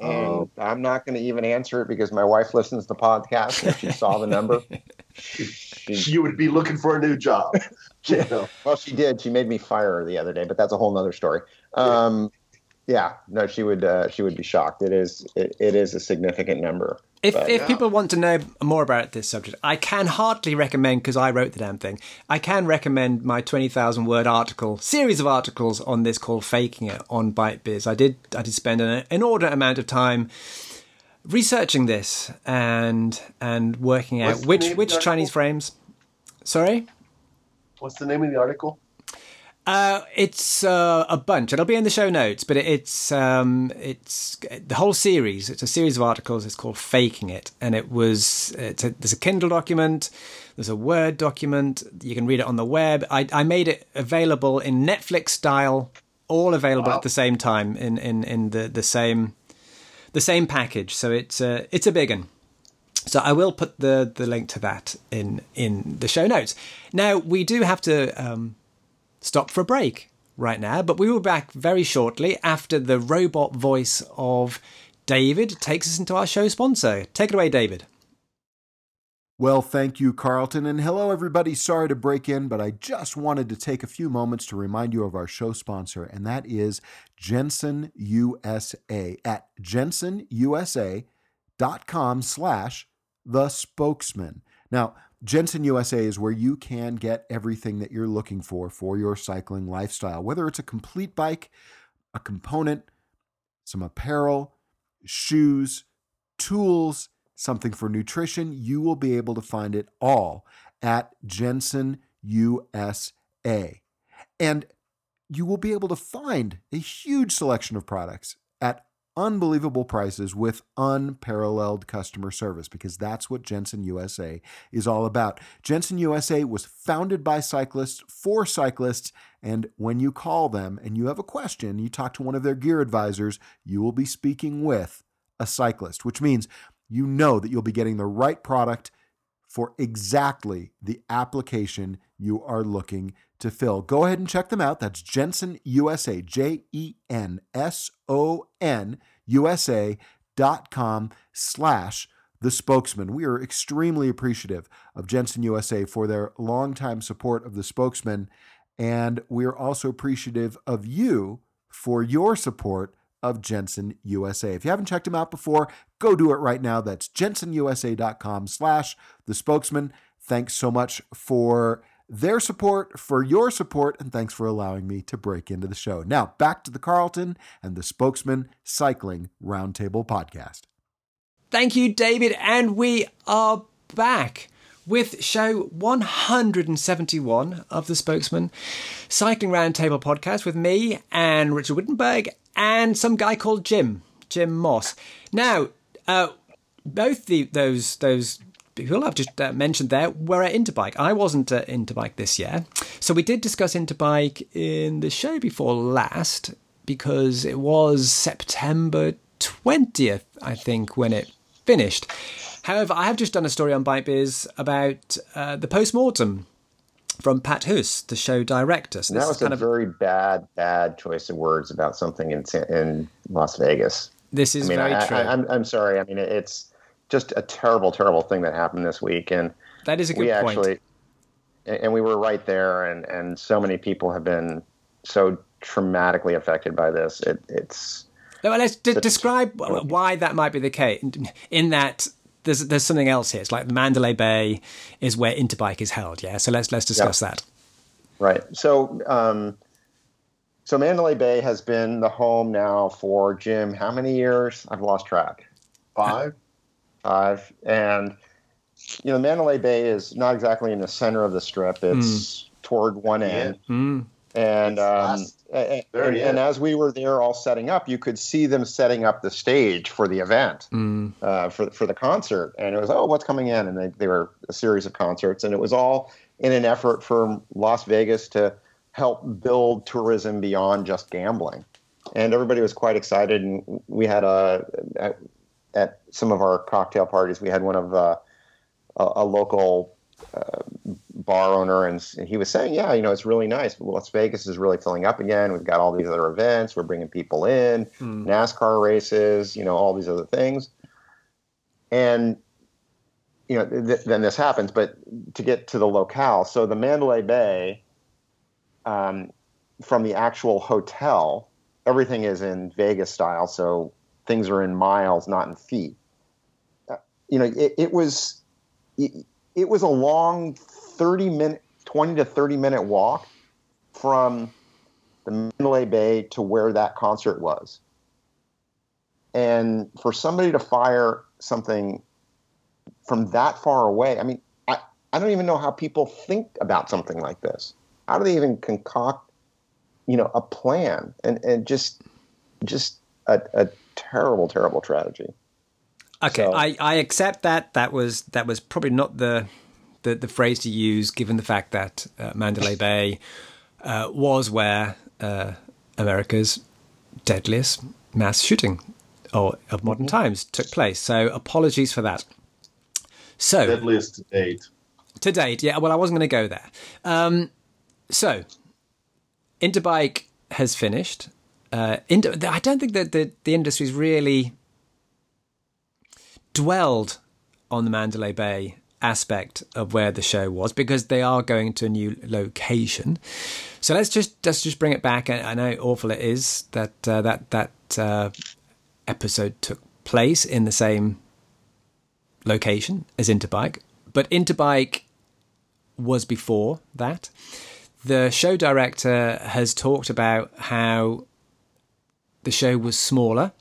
And um, I'm not going to even answer it because my wife listens to podcasts podcast and she saw the number. she would be looking for a new job. You know? well, she did. She made me fire her the other day, but that's a whole nother story. Um, yeah, no, she would. Uh, she would be shocked. It is. It, it is a significant number. If but, if yeah. people want to know more about this subject, I can hardly recommend because I wrote the damn thing. I can recommend my twenty thousand word article series of articles on this called "Faking It" on BikeBiz. I did. I did spend an inordinate amount of time researching this and and working out What's which which Chinese frames. Sorry. What's the name of the article? Uh, it's uh, a bunch. It'll be in the show notes, but it's um, it's the whole series. It's a series of articles. It's called "Faking It," and it was it's a, there's a Kindle document, there's a Word document. You can read it on the web. I, I made it available in Netflix style, all available wow. at the same time in, in, in the, the same the same package. So it's uh, it's a big one. So I will put the the link to that in in the show notes. Now we do have to. Um, stop for a break right now, but we will be back very shortly after the robot voice of David takes us into our show sponsor. Take it away, David. Well, thank you, Carlton. And hello, everybody. Sorry to break in, but I just wanted to take a few moments to remind you of our show sponsor, and that is Jenson USA at jensonusa.com slash the spokesmen. Now, Jenson USA is where you can get everything that you're looking for for your cycling lifestyle, whether it's a complete bike, a component, some apparel, shoes, tools, something for nutrition, you will be able to find it all at Jenson USA. And you will be able to find a huge selection of products at unbelievable prices with unparalleled customer service because that's what Jenson USA is all about. Jenson USA was founded by cyclists for cyclists, and when you call them and you have a question, you talk to one of their gear advisors, you will be speaking with a cyclist, which means you know that you'll be getting the right product for exactly the application you are looking to fill. Go ahead and check them out. That's Jenson USA, J E N S O N USA dot com slash the spokesmen. We are extremely appreciative of Jenson USA for their longtime support of the spokesmen. And we are also appreciative of you for your support of Jenson USA. If you haven't checked them out before, go do it right now. That's jensonusa.com slash the spokesmen. Thanks so much for their support, for your support, and thanks for allowing me to break into the show. Now, back to the Carlton and the Spokesmen Cycling Roundtable podcast. Thank you, David, and we are back with show 171 of the Spokesmen Cycling Roundtable podcast with me and Richard Wittenberg and some guy called Jim, Jim Moss. Now, uh, both the, those those people I've just uh, mentioned there were at Interbike. I wasn't at Interbike this year. So we did discuss Interbike in the show before last because it was September 20th, I think, when it finished. However, I have just done a story on BikeBiz about uh, the post mortem from Pat Hus, the show director. So that was a of, very bad, bad choice of words about something in in Las Vegas. This is I mean, very I, true. I, I'm, I'm sorry. I mean, it's just a terrible, terrible thing that happened this week, and that is a good we point. Actually, and we were right there, and and so many people have been so traumatically affected by this. It, it's well, let's d- describe why that might be the case. In that there's there's something else here. It's like Mandalay Bay is where Interbike is held. Yeah, so let's let's discuss yep. that. Right. So um, so Mandalay Bay has been the home now for Jim. How many years? I've lost track. Five. Five. And you know, Mandalay Bay is not exactly in the center of the strip. It's mm. toward one end. Yeah. Mm. And um, and, and, and, as we were there all setting up, you could see them setting up the stage for the event, mm. uh, for for the concert. And it was, oh, what's coming in? And they, they were a series of concerts, and it was all in an effort for Las Vegas to help build tourism beyond just gambling. And everybody was quite excited. And we had a at, at some of our cocktail parties, we had one of uh, a, a local uh, bar owner, and he was saying, "Yeah, you know, it's really nice. Las Vegas is really filling up again. We've got all these other events. We're bringing people in, mm. NASCAR races, you know, all these other things." And you know, th- then this happens. But to get to the locale, so the Mandalay Bay, um, from the actual hotel, everything is in Vegas style. So things are in miles, not in feet. Uh, you know, it, it was it was a long 30 minute 20 to 30 minute walk from the Mandalay Bay to where that concert was. And for somebody to fire something from that far away, I mean, I, I don't even know how people think about something like this. How do they even concoct, you know, a plan and, and just just a, a terrible, terrible tragedy. Okay, so, I, I accept that. That was that was probably not the the, the phrase to use, given the fact that uh, Mandalay Bay uh, was where uh, America's deadliest mass shooting or of modern mm-hmm. times took place. So apologies for that. So deadliest to date. To date, yeah. Well, I wasn't going to go there. Um, so Interbike has finished. Uh, Inter- I don't think that the, the industry's really dwelled on the Mandalay Bay aspect of where the show was because they are going to a new location. So let's just let's just bring it back. I know how awful it is that uh, that that uh, episode took place in the same location as Interbike, but Interbike was before that. The show director has talked about how the show was smaller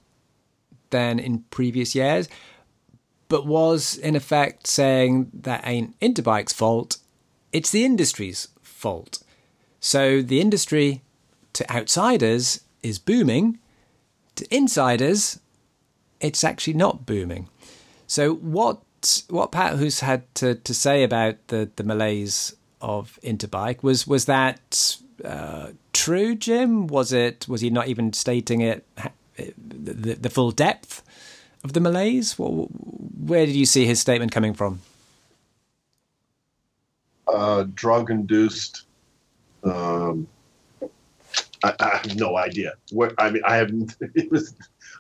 than in previous years but was in effect saying that ain't Interbike's fault, it's the industry's fault. So the industry to outsiders is booming, to insiders, it's actually not booming. So what what Pat Hus had to, to say about the, the malaise of Interbike was was that uh, true, Jim? Was it was he not even stating it the, the full depth of the malaise? Where did you see his statement coming from? Uh, drug induced. Um, I, I, have no idea. What I mean, I haven't. It was.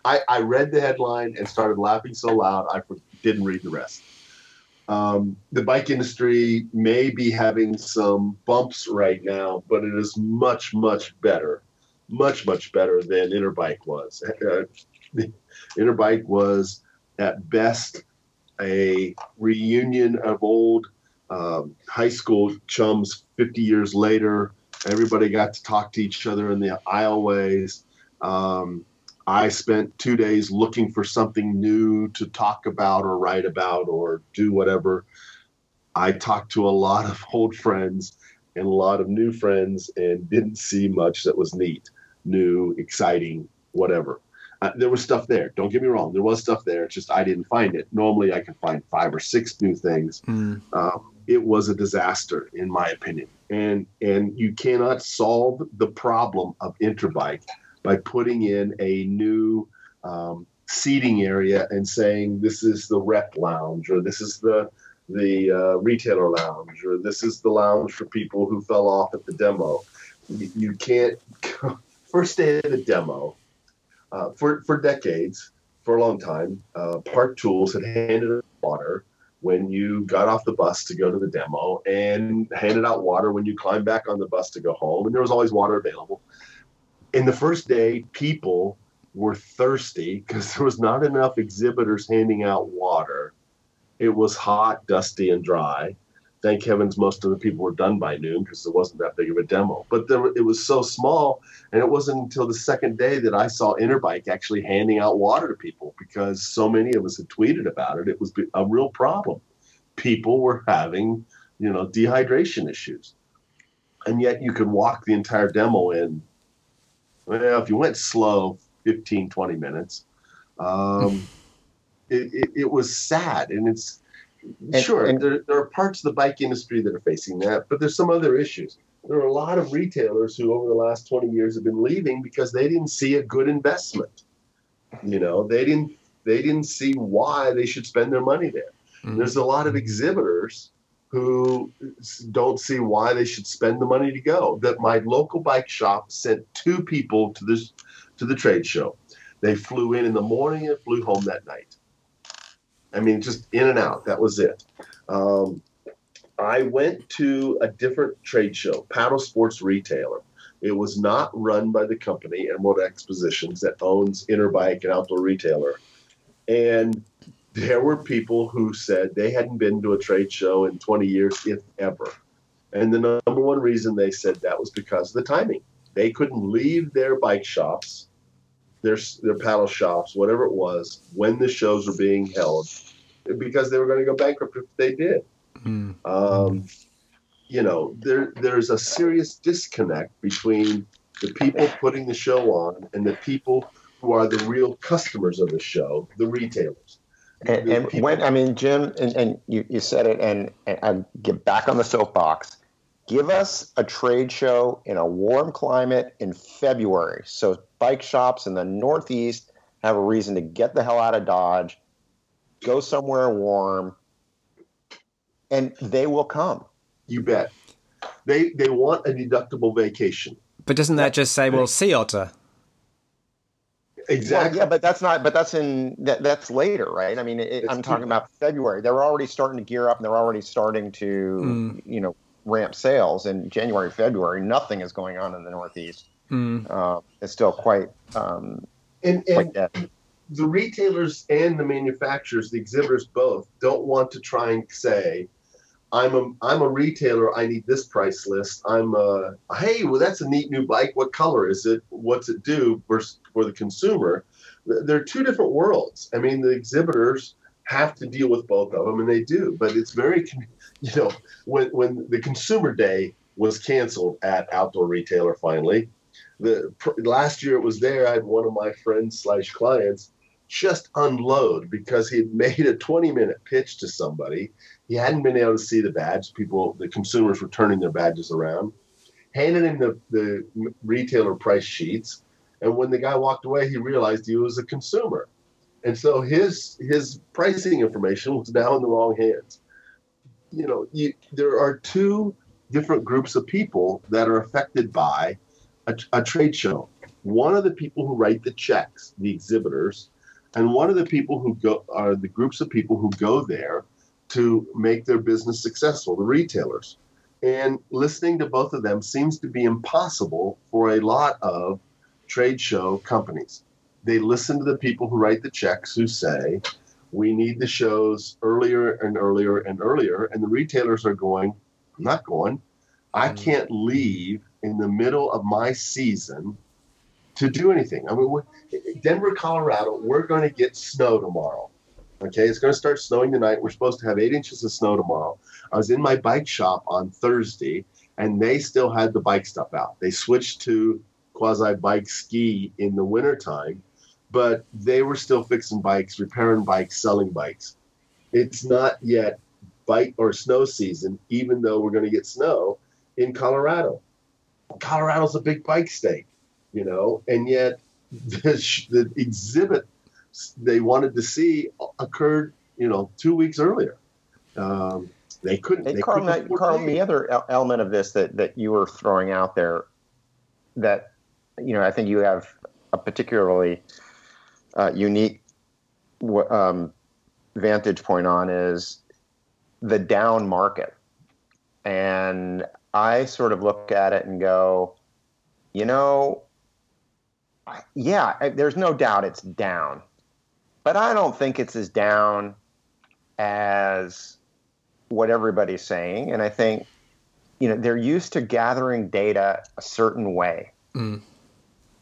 I, I read the headline and started laughing so loud I didn't read the rest. Um, the bike industry may be having some bumps right now, but it is much, much better, much, much better than Interbike was. Uh, Interbike was at best a reunion of old um, high school chums 50 years later. Everybody got to talk to each other in the aisleways. Um, I spent two days looking for something new to talk about or write about or do whatever. I talked to a lot of old friends and a lot of new friends and didn't see much that was neat, new, exciting, whatever. Uh, there was stuff there. Don't get me wrong. There was stuff there. It's just I didn't find it. Normally, I can find five or six new things. Mm. Um, it was a disaster, in my opinion. And and you cannot solve the problem of Interbike by putting in a new um, seating area and saying this is the rep lounge or this is the the uh, retailer lounge, or this is the lounge for people who fell off at the demo. You, you can't. First day of the demo, uh, for for decades, for a long time, uh, Park Tools had handed out water when you got off the bus to go to the demo, and handed out water when you climbed back on the bus to go home, and there was always water available. In the first day, people were thirsty because there was not enough exhibitors handing out water. It was hot, dusty, and dry. Thank heavens most of the people were done by noon because it wasn't that big of a demo. But there, it was so small, and it wasn't until the second day that I saw Interbike actually handing out water to people because so many of us had tweeted about it. It was a real problem. People were having, you know, dehydration issues. And yet you could walk the entire demo in. Well, if you went slow, 15, 20 minutes. Um, it, it, it, was sad. And it's and, sure, and, there, there are parts of the bike industry that are facing that, but there's some other issues. There are a lot of retailers who, over the last 20 years, have been leaving because they didn't see a good investment. You know, they didn't they didn't see why they should spend their money there. Mm-hmm. There's a lot of exhibitors who don't see why they should spend the money to go. That my local bike shop sent two people to this to the trade show. They flew in in the morning and flew home that night. I mean, just in and out. That was it. Um, I went to a different trade show, Paddle Sports Retailer. It was not run by the company Emerald Expositions that owns Interbike and Outdoor Retailer. And there were people who said they hadn't been to a trade show in 20 years, if ever. And the number one reason they said that was because of the timing. They couldn't leave their bike shops, their their paddle shops, whatever it was, when the shows were being held, because they were going to go bankrupt if they did. Mm. Um, you know, there there's a serious disconnect between the people putting the show on and the people who are the real customers of the show, the retailers. And, and when I mean, Jim, and, and you, you said it, and, and I get back on the soapbox give us a trade show in a warm climate in February. So bike shops in the Northeast have a reason to get the hell out of Dodge, go somewhere warm, and they will come. You bet. They they want a deductible vacation. But doesn't that just say, well, sea otter? Exactly. Well, yeah, but that's not. But that's in that, that's later, right? I mean, it, I'm talking about February. They're already starting to gear up, and they're already starting to, mm. you know, ramp sales in January, February. Nothing is going on in the Northeast. Mm. Uh, it's still quite um, and, and quite the retailers and the manufacturers, the exhibitors both, don't want to try and say, "I'm a I'm a retailer. I need this price list. I'm a hey, well that's a neat new bike. What color is it? What's it do?" Versus for the consumer, they're two different worlds. I mean, the exhibitors have to deal with both of them, and they do. But it's very you know, when when the consumer day was canceled at Outdoor Retailer finally, the last year it was there. I had one of my friends slash clients just unload because he made a 20 minute pitch to somebody. He hadn't been able to see the badge. People, the consumers were turning their badges around, handed him the, the retailer price sheets. And when the guy walked away, he realized he was a consumer. And so his his pricing information was now in the wrong hands you know, you, there are two different groups of people that are affected by a, a trade show. One of the people who write the checks, the exhibitors, and one of the people who go are the groups of people who go there to make their business successful, the retailers. And listening to both of them seems to be impossible for a lot of trade show companies. They listen to the people who write the checks who say, we need the shows earlier and earlier and earlier. And the retailers are going, I'm not going. I mm. can't leave in the middle of my season to do anything. I mean, Denver, Colorado, we're going to get snow tomorrow. Okay, it's going to start snowing tonight. We're supposed to have eight inches of snow tomorrow. I was in my bike shop on Thursday, and they still had the bike stuff out. They switched to quasi bike ski in the wintertime but they were still fixing bikes, repairing bikes, selling bikes. It's not yet bike or snow season, even though we're going to get snow in Colorado. Colorado's a big bike state, you know, and yet the, the exhibit they wanted to see occurred, you know, two weeks earlier. Um, they couldn't. Hey, they Carl, couldn't now, Carl, the other element of this that, that you were throwing out there that, you know, I think you have a particularly uh, unique um, vantage point on is the down market. And I sort of look at it and go, you know, yeah, there's no doubt it's down, but I don't think it's as down as what everybody's saying. And I think, you know, they're used to gathering data a certain way. Mm.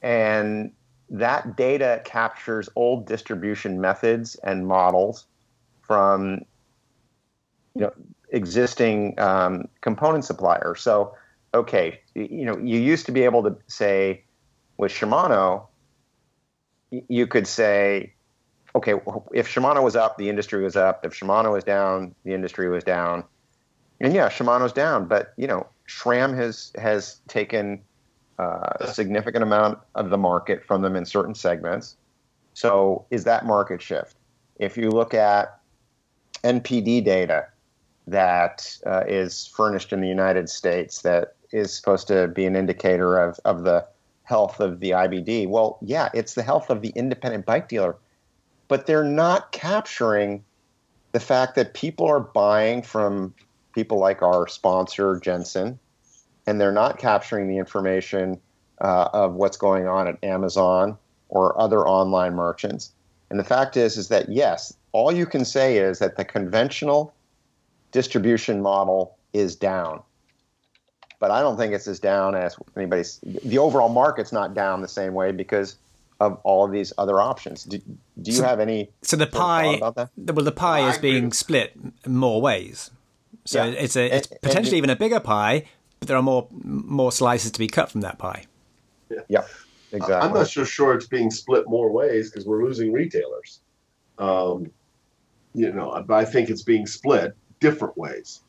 And that data captures old distribution methods and models from, you know, existing um, component suppliers. So, okay, you know, you used to be able to say with Shimano, you could say, okay, if Shimano was up, the industry was up. If Shimano was down, the industry was down. And yeah, Shimano's down, but you know, SRAM has has taken uh, a significant amount of the market from them in certain segments. So is that market shift? If you look at NPD data that uh, is furnished in the United States that is supposed to be an indicator of, of the health of the IBD. Well, yeah, it's the health of the independent bike dealer but they're not capturing the fact that people are buying from people like our sponsor Jenson, and they're not capturing the information uh, of what's going on at Amazon or other online merchants. And the fact is, is that yes, all you can say is that the conventional distribution model is down. But I don't think it's as down as anybody's. The overall market's not down the same way because of all of these other options. Do, do you so, have any? So the pie, well, the pie is being split more ways. So yeah. it's a it's and, potentially and, even a bigger pie, but there are more more slices to be cut from that pie. Yeah, yeah exactly. I'm not so sure it's being split more ways because we're losing retailers. Um, you know, but I think it's being split different ways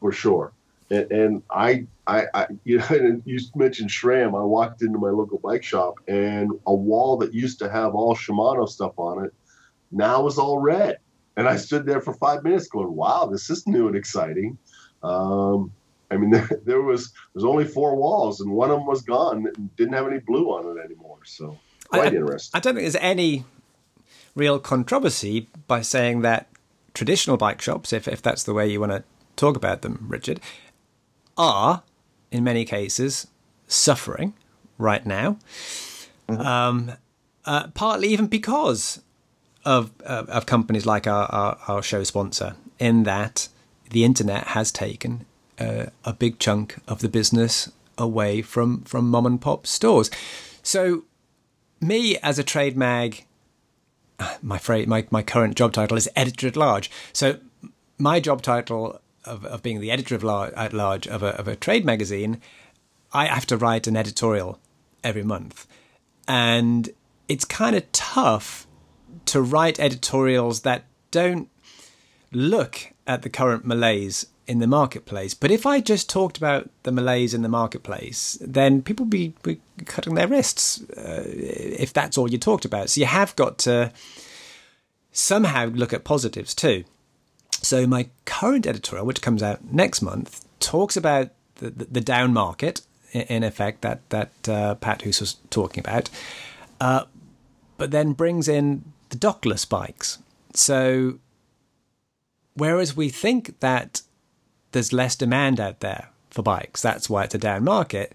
for sure. And, and I, I, I, you know, you mentioned SRAM. I walked into my local bike shop, and a wall that used to have all Shimano stuff on it now is all red. And I stood there for five minutes, going, "Wow, this is new and exciting." Um, I mean, there, there was there's only four walls, and one of them was gone and didn't have any blue on it anymore. So quite I, interesting. I don't think there's any real controversy by saying that traditional bike shops, if if that's the way you want to talk about them, Richard, are, in many cases, suffering right now. Mm-hmm. Um, uh, partly even because of uh, of companies like our, our, our, show sponsor, in that the internet has taken uh, a big chunk of the business away from from mom and pop stores. So, me as a trade mag, my phrase, my my current job title is editor at large. So, my job title of, of being the editor of lar- at large of a, of a trade magazine, I have to write an editorial every month. And it's kind of tough to write editorials that don't look at the current malaise in the marketplace. But if I just talked about the malaise in the marketplace, then people would be, be cutting their wrists uh, if that's all you talked about. So you have got to somehow look at positives too. So my current editorial, which comes out next month, talks about the, the, the down market, in effect, that that uh, Pat Hus was talking about, uh, but then brings in the dockless bikes. So whereas we think that there's less demand out there for bikes, that's why it's a down market.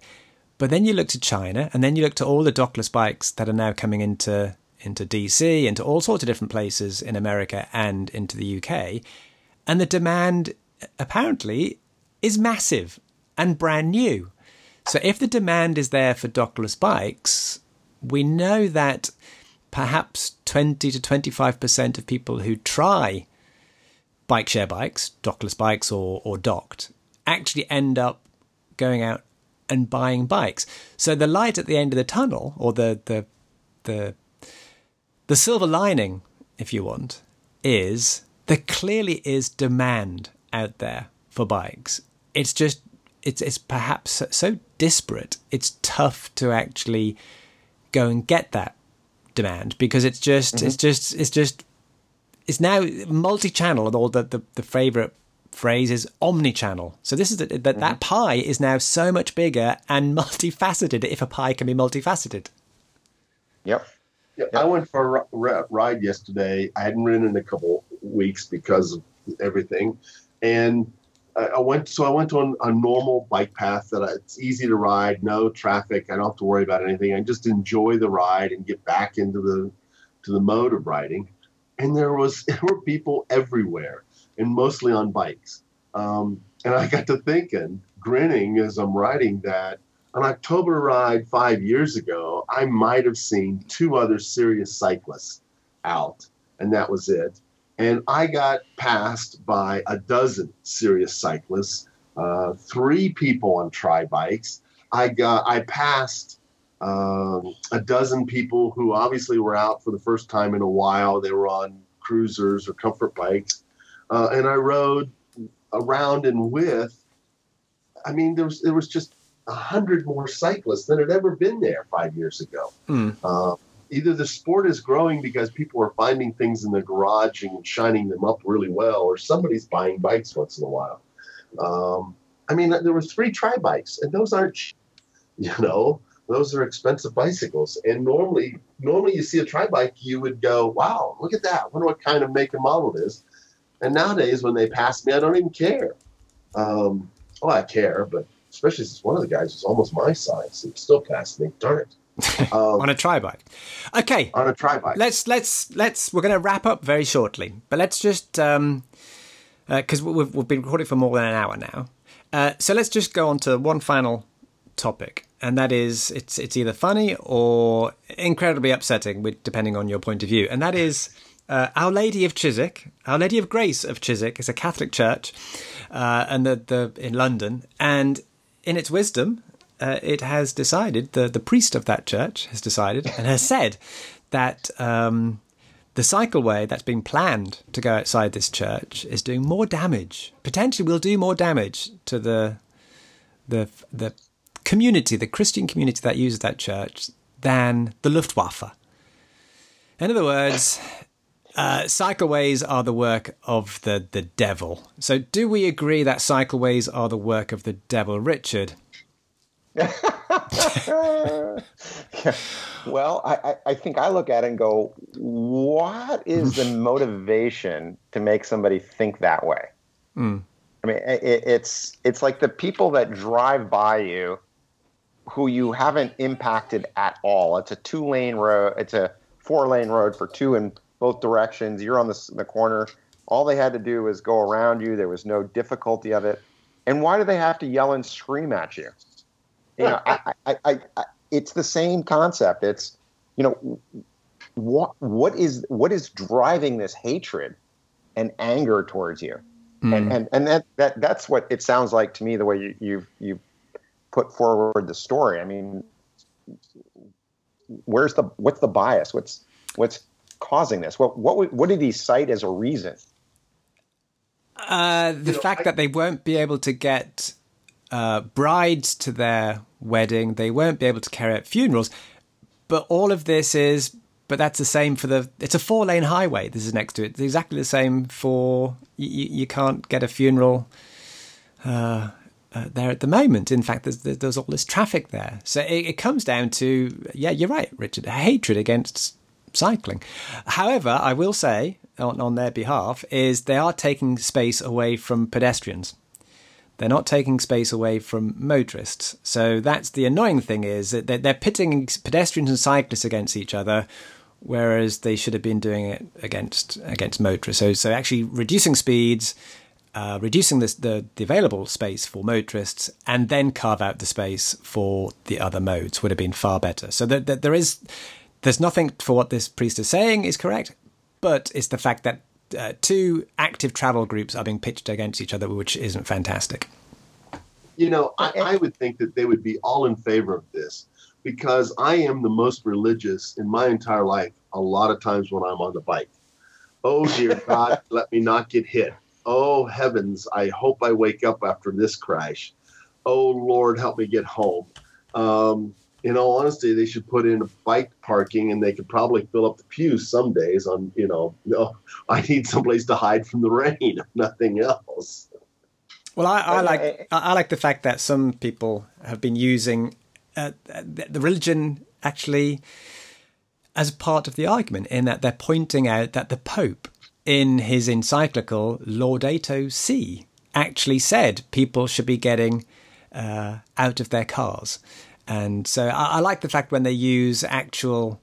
But then you look to China, and then you look to all the dockless bikes that are now coming into into DC, into all sorts of different places in America and into the UK, and the demand apparently is massive and brand new. So if the demand is there for dockless bikes, we know that perhaps 20 to 25% of people who try bike share bikes, dockless bikes or, or docked, actually end up going out and buying bikes. So the light at the end of the tunnel, or the the the the silver lining, if you want, is there clearly is demand out there for bikes. It's just it's it's perhaps so disparate. It's tough to actually go and get that demand because it's just mm-hmm. it's just it's just it's now multi-channel and all the, the, the favorite phrase is omni-channel. So this is that that, that pie is now so much bigger and multifaceted. If a pie can be multifaceted. Yep. Yeah, I went for a ride yesterday. I hadn't ridden in a couple weeks because of everything, and I I went. So I went a, a normal bike path that I, it's easy to ride, no traffic. I don't have to worry about anything. I just enjoy the ride and get back into the to the mode of riding. And there was there were people everywhere, and mostly on bikes. Um, and I got to thinking, grinning as I'm riding that an October ride five years ago, I might have seen two other serious cyclists out, and that was it. And I got passed by a dozen serious cyclists, uh, three people on tri bikes. I got I passed um, a dozen people who obviously were out for the first time in a while. They were on cruisers or comfort bikes, uh, and I rode around and with. I mean, there was there was just a hundred more cyclists than had ever been there five years ago. Hmm. Uh, either the sport is growing because people are finding things in the garage and shining them up really well, or somebody's buying bikes once in a while. Um, I mean, there were three tri bikes, and those aren't, you know, those are expensive bicycles. And normally, normally you see a tri bike, you would go, "Wow, look at that! Wonder what kind of make and model it is." And nowadays, when they pass me, I don't even care. Um, well, I care, but especially since one of the guys was almost my size, and still passed me. Darn it! Um, on a tri bike. Okay, on a tri bike. let's let's let's we're going to wrap up very shortly, but let's just um because we've we've been recording for more than an hour now, uh, so let's just go on to one final topic, and that is it's it's either funny or incredibly upsetting, with, depending on your point of view, and that is. Uh, Our Lady of Chiswick, Our Lady of Grace of Chiswick, is a Catholic church, uh, and the, the in London. And in its wisdom, uh, it has decided the the priest of that church has decided and has said that um, the cycleway that's been planned to go outside this church is doing more damage. Potentially, will do more damage to the the the community, the Christian community that uses that church, than the Luftwaffe. In other words. Uh, cycleways are the work of the, the devil. So, do we agree that cycleways are the work of the devil, Richard? well, I, I, I think I look at it and go, what is the motivation to make somebody think that way? Mm. I mean, it, it's it's like the people that drive by you, who you haven't impacted at all. It's a two lane road. It's a four lane road for two in both directions. You're on the, the corner. All they had to do was go around you. There was no difficulty of it. And why do they have to yell and scream at you? You know, I, I, I, I, it's the same concept. It's, you know, what what is what is driving this hatred and anger towards you? Hmm. And and and that, that that's what it sounds like to me. The way you you you put forward the story. I mean, where's the what's the bias? What's what's causing this? What what what did he cite as a reason? Uh, the know, fact I- that they won't be able to get uh, brides to their wedding, they won't be able to carry out funerals. But all of this is, but that's the same for the. It's a four lane highway. This is next to it. It's exactly the same for you. You can't get a funeral uh, uh, there at the moment. In fact, there's there's there's all this traffic there. So it, it comes down to yeah, you're right, Richard. Hatred against cycling. However, I will say on, on their behalf is they are taking space away from pedestrians. They're not taking space away from motorists. So that's the annoying thing is that they're, they're pitting pedestrians and cyclists against each other, whereas they should have been doing it against against motorists. So so actually reducing speeds, uh, reducing the the available space for motorists, and then carve out the space for the other modes would have been far better. So that there is there's nothing for what this priest is saying is correct, but it's the fact that uh, two active travel groups are being pitched against each other, which isn't fantastic. You know, I, I would think that they would be all in favor of this because I am the most religious in my entire life. A lot of times when I'm on the bike, oh dear God, let me not get hit. Oh heavens, I hope I wake up after this crash. Oh Lord, help me get home. Um, in all honesty, they should put in a bike parking, and they could probably fill up the pews some days. On you know, no, I need someplace to hide from the rain, if nothing else. Well, I, I like I like the fact that some people have been using uh, the religion actually as part of the argument, in that they're pointing out that the Pope, in his encyclical Laudato Si, actually said people should be getting uh, out of their cars, and so I, I, like the fact when they use actual.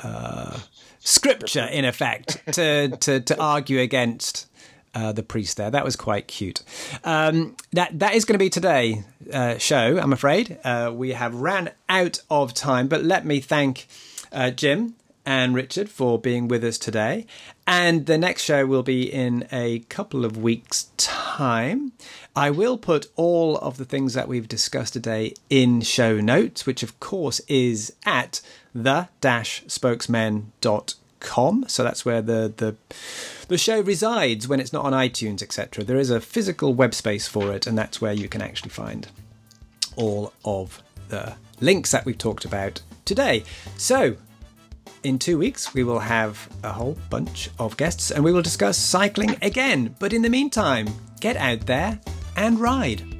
Uh, scripture in effect to, to, to argue against uh, the priest there. That was quite cute. Um, that that is going to be today uh, show. I'm afraid uh, we have ran out of time, but let me thank uh, Jim and Richard for being with us today. And the next show will be in a couple of weeks' time. I will put all of the things that we've discussed today in show notes, which of course is at the-spokesmen.com. So that's where the the the show resides when it's not on iTunes, etc. There is a physical web space for it, and that's where you can actually find all of the links that we've talked about today. So, in two weeks, we will have a whole bunch of guests and we will discuss cycling again. But in the meantime, get out there and ride.